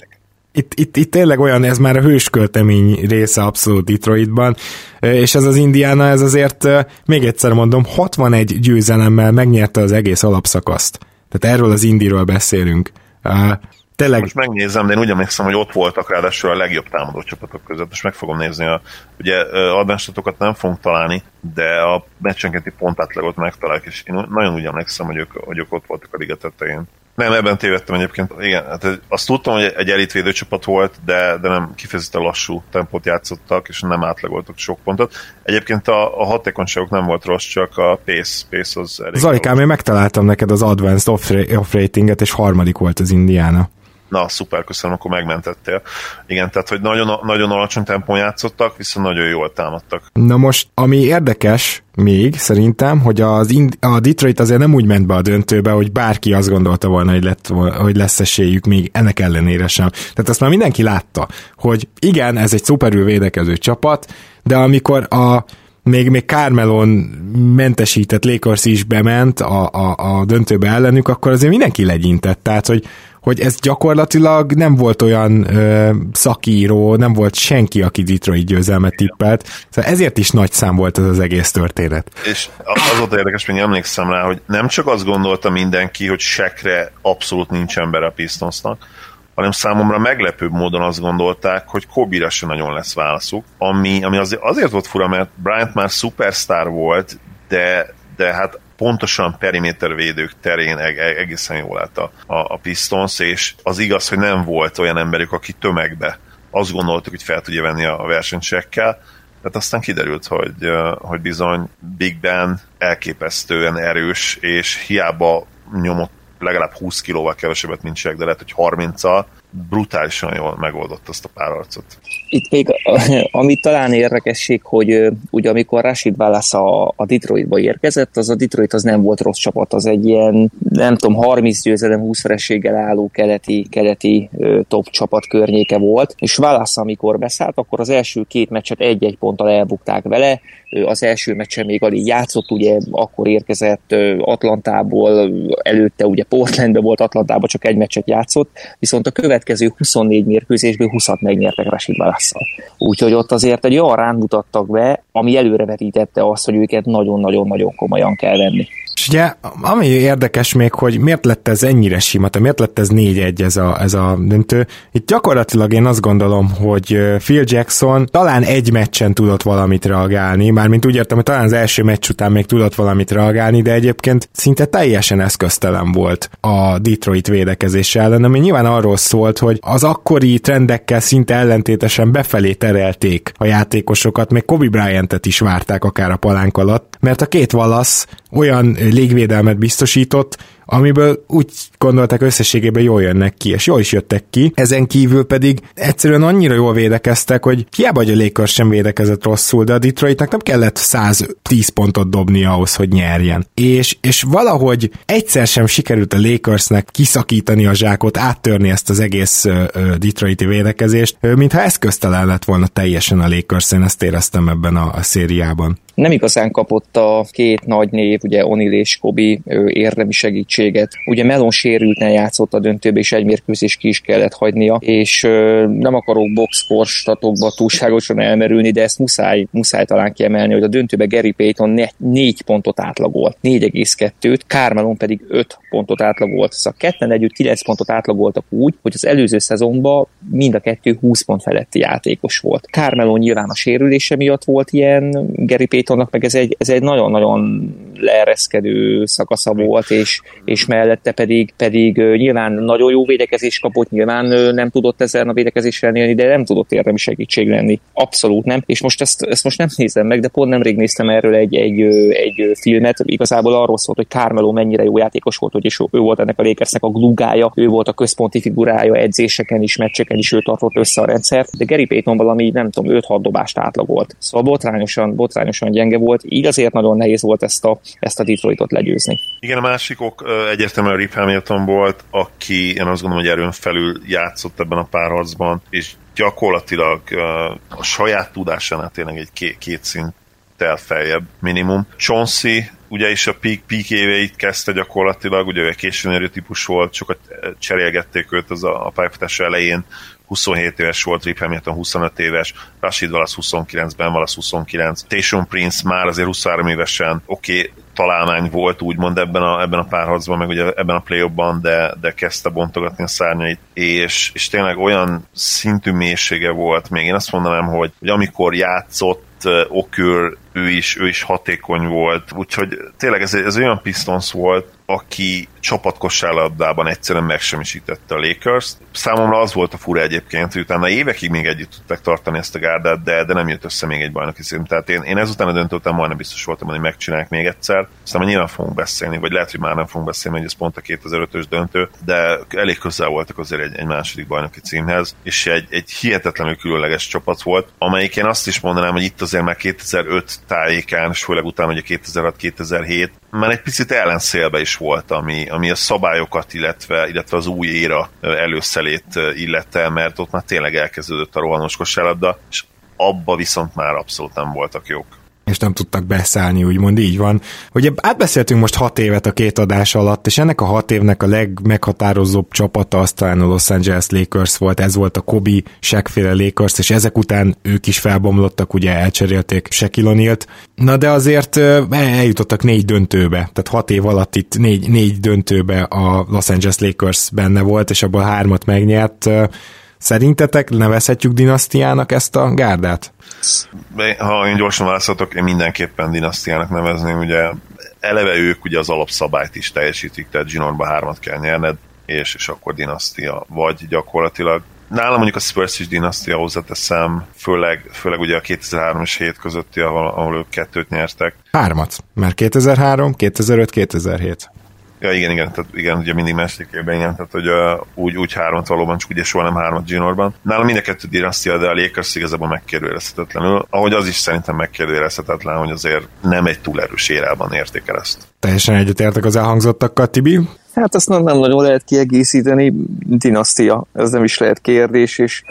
B: itt, itt, itt tényleg olyan, ez már a hősköltemény része abszolút Detroitban, és ez az Indiana, ez azért, még egyszer mondom, 61 győzelemmel megnyerte az egész alapszakaszt. Tehát erről az Indiről beszélünk.
C: Tényleg. Most megnézem, de én úgy emlékszem, hogy ott voltak ráadásul a legjobb támadó csapatok között, és meg fogom nézni. A, ugye advánstatokat nem fogunk találni, de a meccsenkénti pontátlagot megtaláljuk, és én nagyon úgy emlékszem, hogy ők, hogy ők ott voltak a liga tetején. Nem, ebben tévedtem egyébként. Igen, hát azt tudtam, hogy egy elitvédő csapat volt, de, de nem kifejezetten lassú tempót játszottak, és nem átlagoltak sok pontot. Egyébként a, a hatékonyságok nem volt rossz, csak a pace, pace az elég
B: Zalikám, én megtaláltam neked az Advanced Off-Ratinget, és harmadik volt az Indiana.
C: Na, szuper, köszönöm, akkor megmentettél. Igen, tehát, hogy nagyon, nagyon alacsony tempón játszottak, viszont nagyon jól támadtak.
B: Na most, ami érdekes még szerintem, hogy az Ind- a Detroit azért nem úgy ment be a döntőbe, hogy bárki azt gondolta volna, hogy, lett, hogy lesz esélyük még ennek ellenére sem. Tehát azt már mindenki látta, hogy igen, ez egy szuperül védekező csapat, de amikor a még, még Carmelon mentesített Lakers is bement a, a, a döntőbe ellenük, akkor azért mindenki legyintett. Tehát, hogy hogy ez gyakorlatilag nem volt olyan ö, szakíró, nem volt senki, aki Detroit győzelmet tippelt, szóval ezért is nagy szám volt ez az egész történet.
C: És az volt érdekes, hogy emlékszem rá, hogy nem csak azt gondolta mindenki, hogy sekre abszolút nincs ember a Pistonsnak, hanem számomra meglepőbb módon azt gondolták, hogy Kobe-ra se nagyon lesz válaszuk, ami, ami azért, azért volt fura, mert Bryant már superstar volt, de, de hát pontosan perimétervédők terén egészen jól állt a, a, a Pistons, és az igaz, hogy nem volt olyan emberük, aki tömegbe azt gondoltuk, hogy fel tudja venni a versenycsekkel, tehát aztán kiderült, hogy, hogy bizony Big Ben elképesztően erős, és hiába nyomott legalább 20 kilóval kevesebbet, mint Jack, de lehet, hogy 30-al, brutálisan jól megoldott azt a párharcot.
D: Itt még, amit talán érdekesség, hogy ugye amikor Rashid Wallace a, a Detroitba érkezett, az a Detroit az nem volt rossz csapat, az egy ilyen, nem tudom, 30 győzelem, 20 vereséggel álló keleti, keleti top csapat környéke volt, és Wallace amikor beszállt, akkor az első két meccset egy-egy ponttal elbukták vele, az első meccsen még alig játszott, ugye akkor érkezett Atlantából, előtte ugye Portlandbe volt, Atlantában csak egy meccset játszott, viszont a következő 24 mérkőzésből 20-at megnyertek Rashid Válasszal. Úgyhogy ott azért egy olyan rán mutattak be, ami előrevetítette azt, hogy őket nagyon-nagyon-nagyon komolyan kell venni.
B: És ugye, ami érdekes még, hogy miért lett ez ennyire sima, tehát miért lett ez 4-1 ez a, ez a döntő. Itt gyakorlatilag én azt gondolom, hogy Phil Jackson talán egy meccsen tudott valamit reagálni, mármint úgy értem, hogy talán az első meccs után még tudott valamit reagálni, de egyébként szinte teljesen eszköztelen volt a Detroit védekezése ellen, ami nyilván arról szólt, hogy az akkori trendekkel szinte ellentétesen befelé terelték a játékosokat, még Kobe Bryant-et is várták akár a palánk alatt, mert a két valasz olyan légvédelmet biztosított, amiből úgy gondolták összességében jól jönnek ki, és jól is jöttek ki. Ezen kívül pedig egyszerűen annyira jól védekeztek, hogy hiába, hogy a Lakers sem védekezett rosszul, de a Detroitnak nem kellett 110 pontot dobni ahhoz, hogy nyerjen. És, és valahogy egyszer sem sikerült a Lakersnek kiszakítani a zsákot, áttörni ezt az egész uh, Detroiti védekezést, uh, mintha eszköztelen lett volna teljesen a Lakers, én ezt éreztem ebben a, a szériában
D: nem igazán kapott a két nagy név, ugye Onil és Kobi érdemi segítséget. Ugye Melon sérülten játszott a döntőbe, és egy mérkőzés ki is kellett hagynia, és nem akarok boxkor statokba túlságosan elmerülni, de ezt muszáj, muszáj talán kiemelni, hogy a döntőbe Gary Payton ne, négy pontot átlagolt, 4,2-t, Carmelon pedig 5 pontot átlagolt. Szóval ketten együtt 9 pontot átlagoltak úgy, hogy az előző szezonban mind a kettő 20 pont feletti játékos volt. Carmelon nyilván a sérülése miatt volt ilyen, Gary Payton Daytonnak meg ez egy, ez egy nagyon-nagyon leereszkedő szakasza volt, és, és mellette pedig, pedig nyilván nagyon jó védekezés kapott, nyilván nem tudott ezen a védekezéssel élni, de nem tudott érdemi segítség lenni. Abszolút nem. És most ezt, ezt most nem nézem meg, de pont nemrég néztem erről egy, egy, egy filmet. Igazából arról szólt, hogy Carmelo mennyire jó játékos volt, hogy és ő volt ennek a Lakersnek a glugája, ő volt a központi figurája edzéseken is, meccseken is, ő tartott össze a rendszert, de Gary Payton valami, nem tudom, 5-6 dobást átlagolt. Szóval botrányosan, botrányosan gyenge volt, így azért nagyon nehéz volt ezt a, ezt a Detroitot legyőzni.
C: Igen, a másik ok egyértelműen Rip Hamilton volt, aki én azt gondolom, hogy erőn felül játszott ebben a párharcban, és gyakorlatilag a saját tudásánál tényleg egy két, két szinttel feljebb minimum. Chauncey ugye is a peak, peak éveit kezdte gyakorlatilag, ugye ő későn típus volt, sokat cserélgették őt az a, a pályafutás elején, 27 éves volt, Rip Hamilton 25 éves, Rashid Wallace 29, Ben Wallace 29, Tayshaun Prince már azért 23 évesen, oké, okay, találmány volt úgymond ebben a, ebben a párharcban, meg ugye ebben a play de, de kezdte bontogatni a szárnyait, és, és tényleg olyan szintű mélysége volt még. Én azt mondanám, hogy, hogy amikor játszott, Okür, ő is, ő is hatékony volt, úgyhogy tényleg ez, ez olyan Pistons volt, aki csapatkosárlabdában egyszerűen megsemmisítette a Lakers. Számomra az volt a fura egyébként, hogy utána évekig még együtt tudták tartani ezt a gárdát, de, de nem jött össze még egy bajnoki szint. Tehát én, én ezután a döntő után majdnem biztos voltam, hogy megcsinálják még egyszer. Aztán nyilván fogunk beszélni, vagy lehet, hogy már nem fogunk beszélni, hogy ez pont a 2005-ös döntő, de elég közel voltak azért egy, egy második bajnoki címhez, és egy, egy hihetetlenül különleges csapat volt, amelyik én azt is mondanám, hogy itt azért már 2005 tájékán, és főleg utána a 2006-2007, már egy picit ellenszélbe is volt, ami, ami a szabályokat, illetve, illetve az új éra előszelét illette, mert ott már tényleg elkezdődött a rohanos kosárlabda, és abba viszont már abszolút nem voltak jók
B: és nem tudtak beszállni, úgymond így van. Ugye átbeszéltünk most hat évet a két adás alatt, és ennek a hat évnek a legmeghatározóbb csapata az talán a Los Angeles Lakers volt, ez volt a Kobe, Shaq-féle Lakers, és ezek után ők is felbomlottak, ugye elcserélték Shaquille Na de azért eljutottak négy döntőbe, tehát hat év alatt itt négy, négy döntőbe a Los Angeles Lakers benne volt, és abból hármat megnyert. Szerintetek nevezhetjük dinasztiának ezt a gárdát?
C: Ha én gyorsan válaszoltok, én mindenképpen dinasztiának nevezném, ugye eleve ők ugye az alapszabályt is teljesítik, tehát Ginorba hármat kell nyerned, és, és akkor dinasztia vagy gyakorlatilag. Nálam mondjuk a Spurs is dinasztia hozzáteszem, főleg, főleg ugye a 2003 és 7 közötti, ahol, ahol ők kettőt nyertek.
B: Hármat, mert 2003, 2005, 2007.
C: Ja, igen, igen, tehát igen, ugye mindig második évben, igen, tehát hogy uh, úgy, úgy hármat valóban, csak ugye soha nem hármat Ginorban. Nálam mind a kettő dinasztia, de a Lakers igazából megkérdőjelezhetetlenül, ahogy az is szerintem megkérdőjelezhetetlen, hogy azért nem egy túl erős érában értékel ezt.
B: Teljesen egyetértek az elhangzottakkal, Tibi.
D: Hát ezt nem, nem nagyon lehet kiegészíteni, dinasztia, ez nem is lehet kérdés, és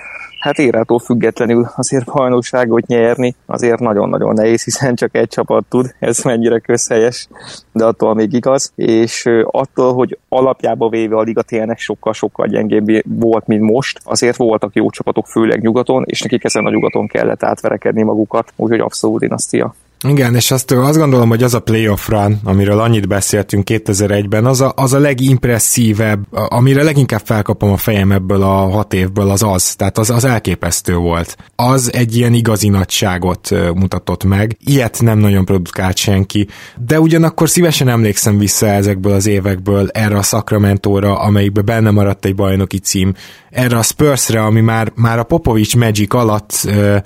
D: hát érától függetlenül azért bajnokságot nyerni azért nagyon-nagyon nehéz, hiszen csak egy csapat tud, ez mennyire közhelyes, de attól még igaz, és attól, hogy alapjába véve a Liga tényleg sokkal-sokkal gyengébb volt, mint most, azért voltak jó csapatok, főleg nyugaton, és nekik ezen a nyugaton kellett átverekedni magukat, úgyhogy abszolút dinasztia.
B: Igen, és azt, azt gondolom, hogy az a playoff run, amiről annyit beszéltünk 2001-ben, az a, az a legimpresszívebb, amire leginkább felkapom a fejem ebből a hat évből, az az. Tehát az, az elképesztő volt. Az egy ilyen igazi nagyságot mutatott meg. Ilyet nem nagyon produkált senki. De ugyanakkor szívesen emlékszem vissza ezekből az évekből erre a Sacramento-ra, amelyikben benne maradt egy bajnoki cím, erre a Spursre, ami már, már a Popovics Magic alatt ö,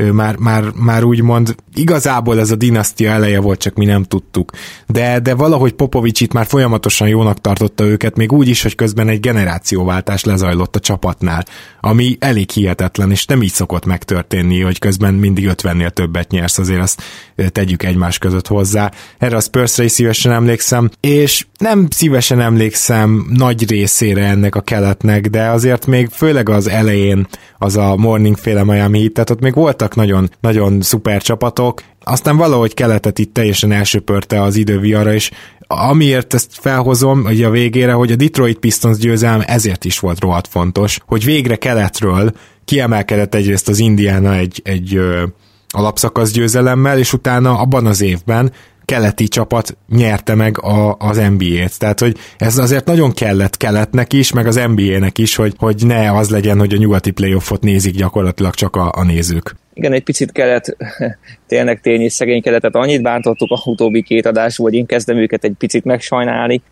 B: ő már, már, már úgymond igazából ez ez a dinasztia eleje volt, csak mi nem tudtuk. De, de valahogy Popovics itt már folyamatosan jónak tartotta őket, még úgy is, hogy közben egy generációváltás lezajlott a csapatnál, ami elég hihetetlen, és nem így szokott megtörténni, hogy közben mindig 50-nél többet nyersz, azért azt tegyük egymás között hozzá. Erre a Spursre is szívesen emlékszem, és nem szívesen emlékszem nagy részére ennek a keletnek, de azért még főleg az elején az a Morning féle Miami tehát ott még voltak nagyon, nagyon szuper csapatok, aztán valahogy keletet itt teljesen elsöpörte az időviara, és amiért ezt felhozom hogy a végére, hogy a Detroit Pistons győzelem ezért is volt rohadt fontos, hogy végre keletről kiemelkedett egyrészt az Indiana egy, egy ö, alapszakasz győzelemmel, és utána abban az évben keleti csapat nyerte meg a, az NBA-t. Tehát, hogy ez azért nagyon kellett keletnek is, meg az NBA-nek is, hogy, hogy ne az legyen, hogy a nyugati playoffot nézik gyakorlatilag csak a, a nézők
D: igen, egy picit kellett, [LAUGHS] tényleg tény és szegény kellett, tehát annyit bántottuk a utóbbi két adású, hogy én kezdem őket egy picit megsajnálni.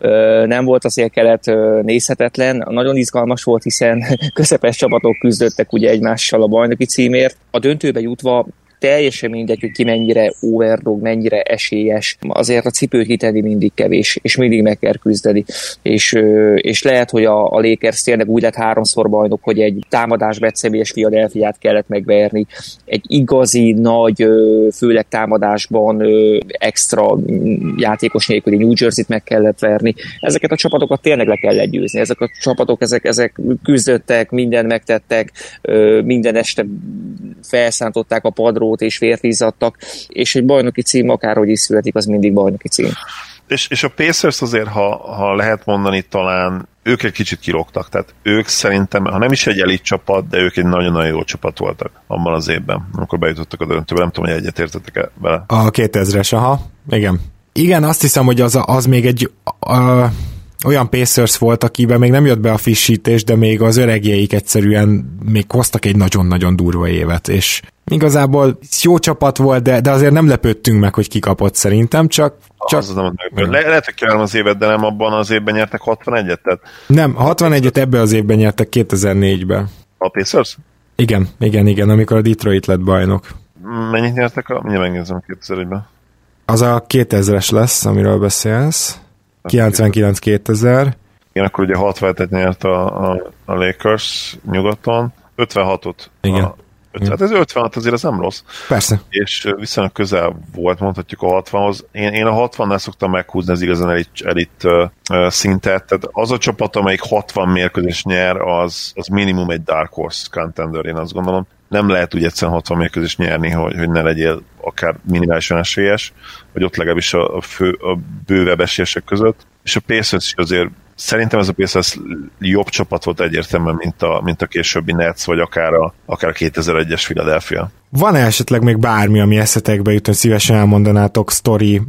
D: Nem volt azért kelet nézhetetlen, nagyon izgalmas volt, hiszen [LAUGHS] közepes csapatok küzdöttek ugye egymással a bajnoki címért. A döntőbe jutva teljesen mindegy, hogy ki mennyire overdog, mennyire esélyes, azért a cipőt kitenni mindig kevés, és mindig meg kell küzdeni. És, és lehet, hogy a, a Lakers tényleg úgy lett háromszor bajnok, hogy egy támadás és Philadelphia-t kellett megverni, egy igazi, nagy, főleg támadásban extra játékos nélküli New Jersey-t meg kellett verni. Ezeket a csapatokat tényleg le kell legyőzni. Ezek a csapatok, ezek, ezek küzdöttek, mindent megtettek, minden este felszántották a padról, eurót és vért izzadtak, és egy bajnoki cím akárhogy is születik, az mindig bajnoki cím.
C: És, és a Pacers azért, ha, ha lehet mondani, talán ők egy kicsit kilógtak, tehát ők szerintem, ha nem is egy elit csapat, de ők egy nagyon-nagyon jó csapat voltak abban az évben, amikor bejutottak a döntőbe, nem tudom, hogy egyetértetek-e vele.
B: A 2000-es, aha, igen. Igen, azt hiszem, hogy az, az még egy uh, olyan Pacers volt, akiben még nem jött be a frissítés, de még az öregjeik egyszerűen még hoztak egy nagyon-nagyon durva évet, és igazából jó csapat volt, de, de azért nem lepődtünk meg, hogy kikapott szerintem, csak... csak... Az
C: nem Le, lehet, hogy kívánom az évet, de nem abban az évben nyertek 61-et? Tehát...
B: Nem, 61-et ebben az évben nyertek 2004-ben.
C: A Pacers?
B: Igen, igen, igen, amikor a Detroit lett bajnok.
C: Mennyit nyertek? A... Mindjárt megnézem 2001-ben.
B: Az a 2000-es lesz, amiről beszélsz. 99-2000.
C: Igen, akkor ugye 67-et nyert a, a, a Lakers nyugaton, 56-ot.
B: Igen. A,
C: Hát ez 56 azért az nem rossz.
B: Persze.
C: És viszonylag közel volt, mondhatjuk a 60-hoz. Én, én a 60-nál szoktam meghúzni az igazán elit, elit uh, szintet. Tehát az a csapat, amelyik 60 mérkőzés nyer, az, az minimum egy Dark Horse contender, én azt gondolom. Nem lehet úgy egyszerűen 60 mérkőzés nyerni, hogy, hogy ne legyél akár minimálisan esélyes, vagy ott legalábbis a, fő, a bővebb esélyesek között. És a Pacers is azért Szerintem ez a Pacers jobb csapat volt egyértelműen, mint a, mint a későbbi Nets, vagy akár a, akár a 2001-es Philadelphia.
B: Van-e esetleg még bármi, ami eszetekbe jut, hogy szívesen elmondanátok sztori,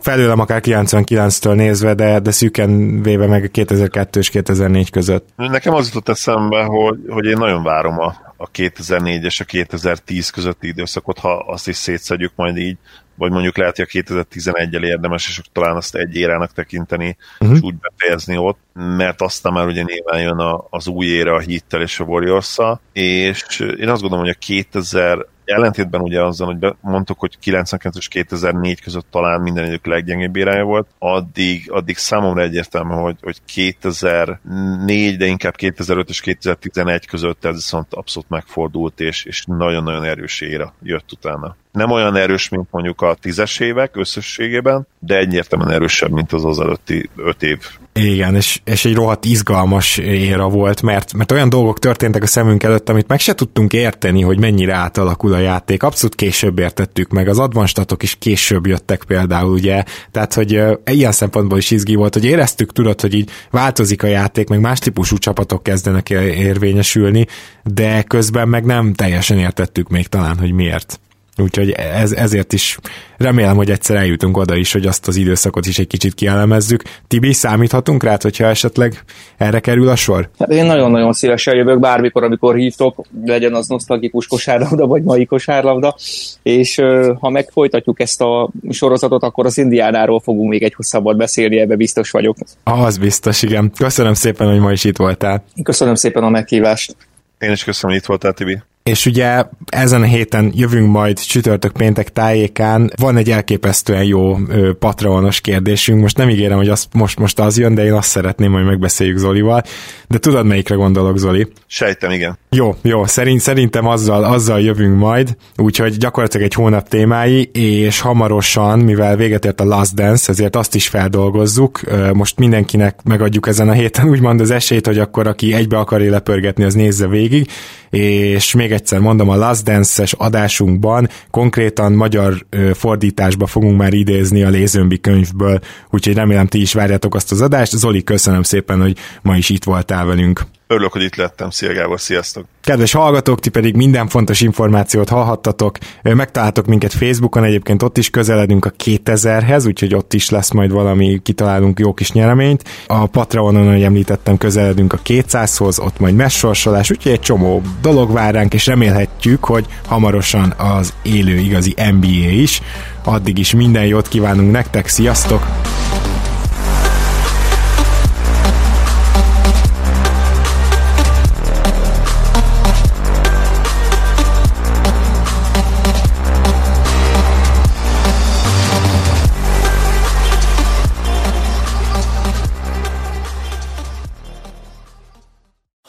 B: felőlem akár 99-től nézve, de, de szűken véve meg 2002 és 2004 között?
C: Nekem az jutott eszembe, hogy, hogy én nagyon várom a, a 2004 és a 2010 közötti időszakot, ha azt is szétszedjük majd így, vagy mondjuk lehet, hogy a 2011-el érdemes, és talán azt egy érának tekinteni, uh-huh. és úgy befejezni ott, mert aztán már ugye nyilván jön a, az új éra a Hittel és a warriors és én azt gondolom, hogy a 2000 ellentétben ugye azzal, hogy mondtuk, hogy 99 és 2004 között talán minden idők leggyengébb érája volt, addig, addig számomra egyértelmű, hogy, hogy 2004, de inkább 2005 és 2011 között ez viszont abszolút megfordult, és, és nagyon-nagyon erős éra jött utána nem olyan erős, mint mondjuk a tízes évek összességében, de egyértelműen erősebb, mint az az előtti öt év.
B: Igen, és, és egy rohadt izgalmas éra volt, mert, mert olyan dolgok történtek a szemünk előtt, amit meg se tudtunk érteni, hogy mennyire átalakul a játék. Abszolút később értettük meg, az advanstatok is később jöttek például, ugye, tehát, hogy uh, ilyen szempontból is izgi volt, hogy éreztük, tudod, hogy így változik a játék, meg más típusú csapatok kezdenek érvényesülni, de közben meg nem teljesen értettük még talán, hogy miért. Úgyhogy ez, ezért is remélem, hogy egyszer eljutunk oda is, hogy azt az időszakot is egy kicsit kielemezzük. Tibi, számíthatunk rá, hogyha esetleg erre kerül a sor?
D: Hát én nagyon-nagyon szívesen jövök bármikor, amikor hívtok, legyen az nosztalgikus kosárlabda, vagy mai kosárlabda, és ha megfolytatjuk ezt a sorozatot, akkor az Indiánáról fogunk még egy hosszabbat beszélni, ebbe biztos vagyok.
B: Az biztos, igen. Köszönöm szépen, hogy ma is itt voltál.
D: Köszönöm szépen a meghívást.
C: Én is köszönöm, hogy itt voltál, Tibi.
B: És ugye ezen a héten jövünk majd csütörtök péntek tájékán, van egy elképesztően jó ö, patronos kérdésünk, most nem ígérem, hogy az, most, most az jön, de én azt szeretném, hogy megbeszéljük Zolival, de tudod melyikre gondolok, Zoli?
C: Sejtem, igen.
B: Jó, jó, szerint, szerintem azzal, azzal jövünk majd, úgyhogy gyakorlatilag egy hónap témái, és hamarosan, mivel véget ért a Last Dance, ezért azt is feldolgozzuk, most mindenkinek megadjuk ezen a héten úgymond az esélyt, hogy akkor aki egybe akarja lepörgetni, az nézze végig, és még egyszer mondom, a Last Dance-es adásunkban konkrétan magyar fordításba fogunk már idézni a Lézőmbi könyvből, úgyhogy remélem ti is várjátok azt az adást. Zoli, köszönöm szépen, hogy ma is itt voltál velünk.
C: Örülök, hogy itt lettem. Szia Gábor, sziasztok!
B: Kedves hallgatók, ti pedig minden fontos információt hallhattatok. Megtaláltok minket Facebookon, egyébként ott is közeledünk a 2000-hez, úgyhogy ott is lesz majd valami, kitalálunk jó kis nyereményt. A Patreonon, ahogy említettem, közeledünk a 200-hoz, ott majd messorsolás, úgyhogy egy csomó dolog vár ránk, és remélhetjük, hogy hamarosan az élő igazi NBA is. Addig is minden jót kívánunk nektek, sziasztok!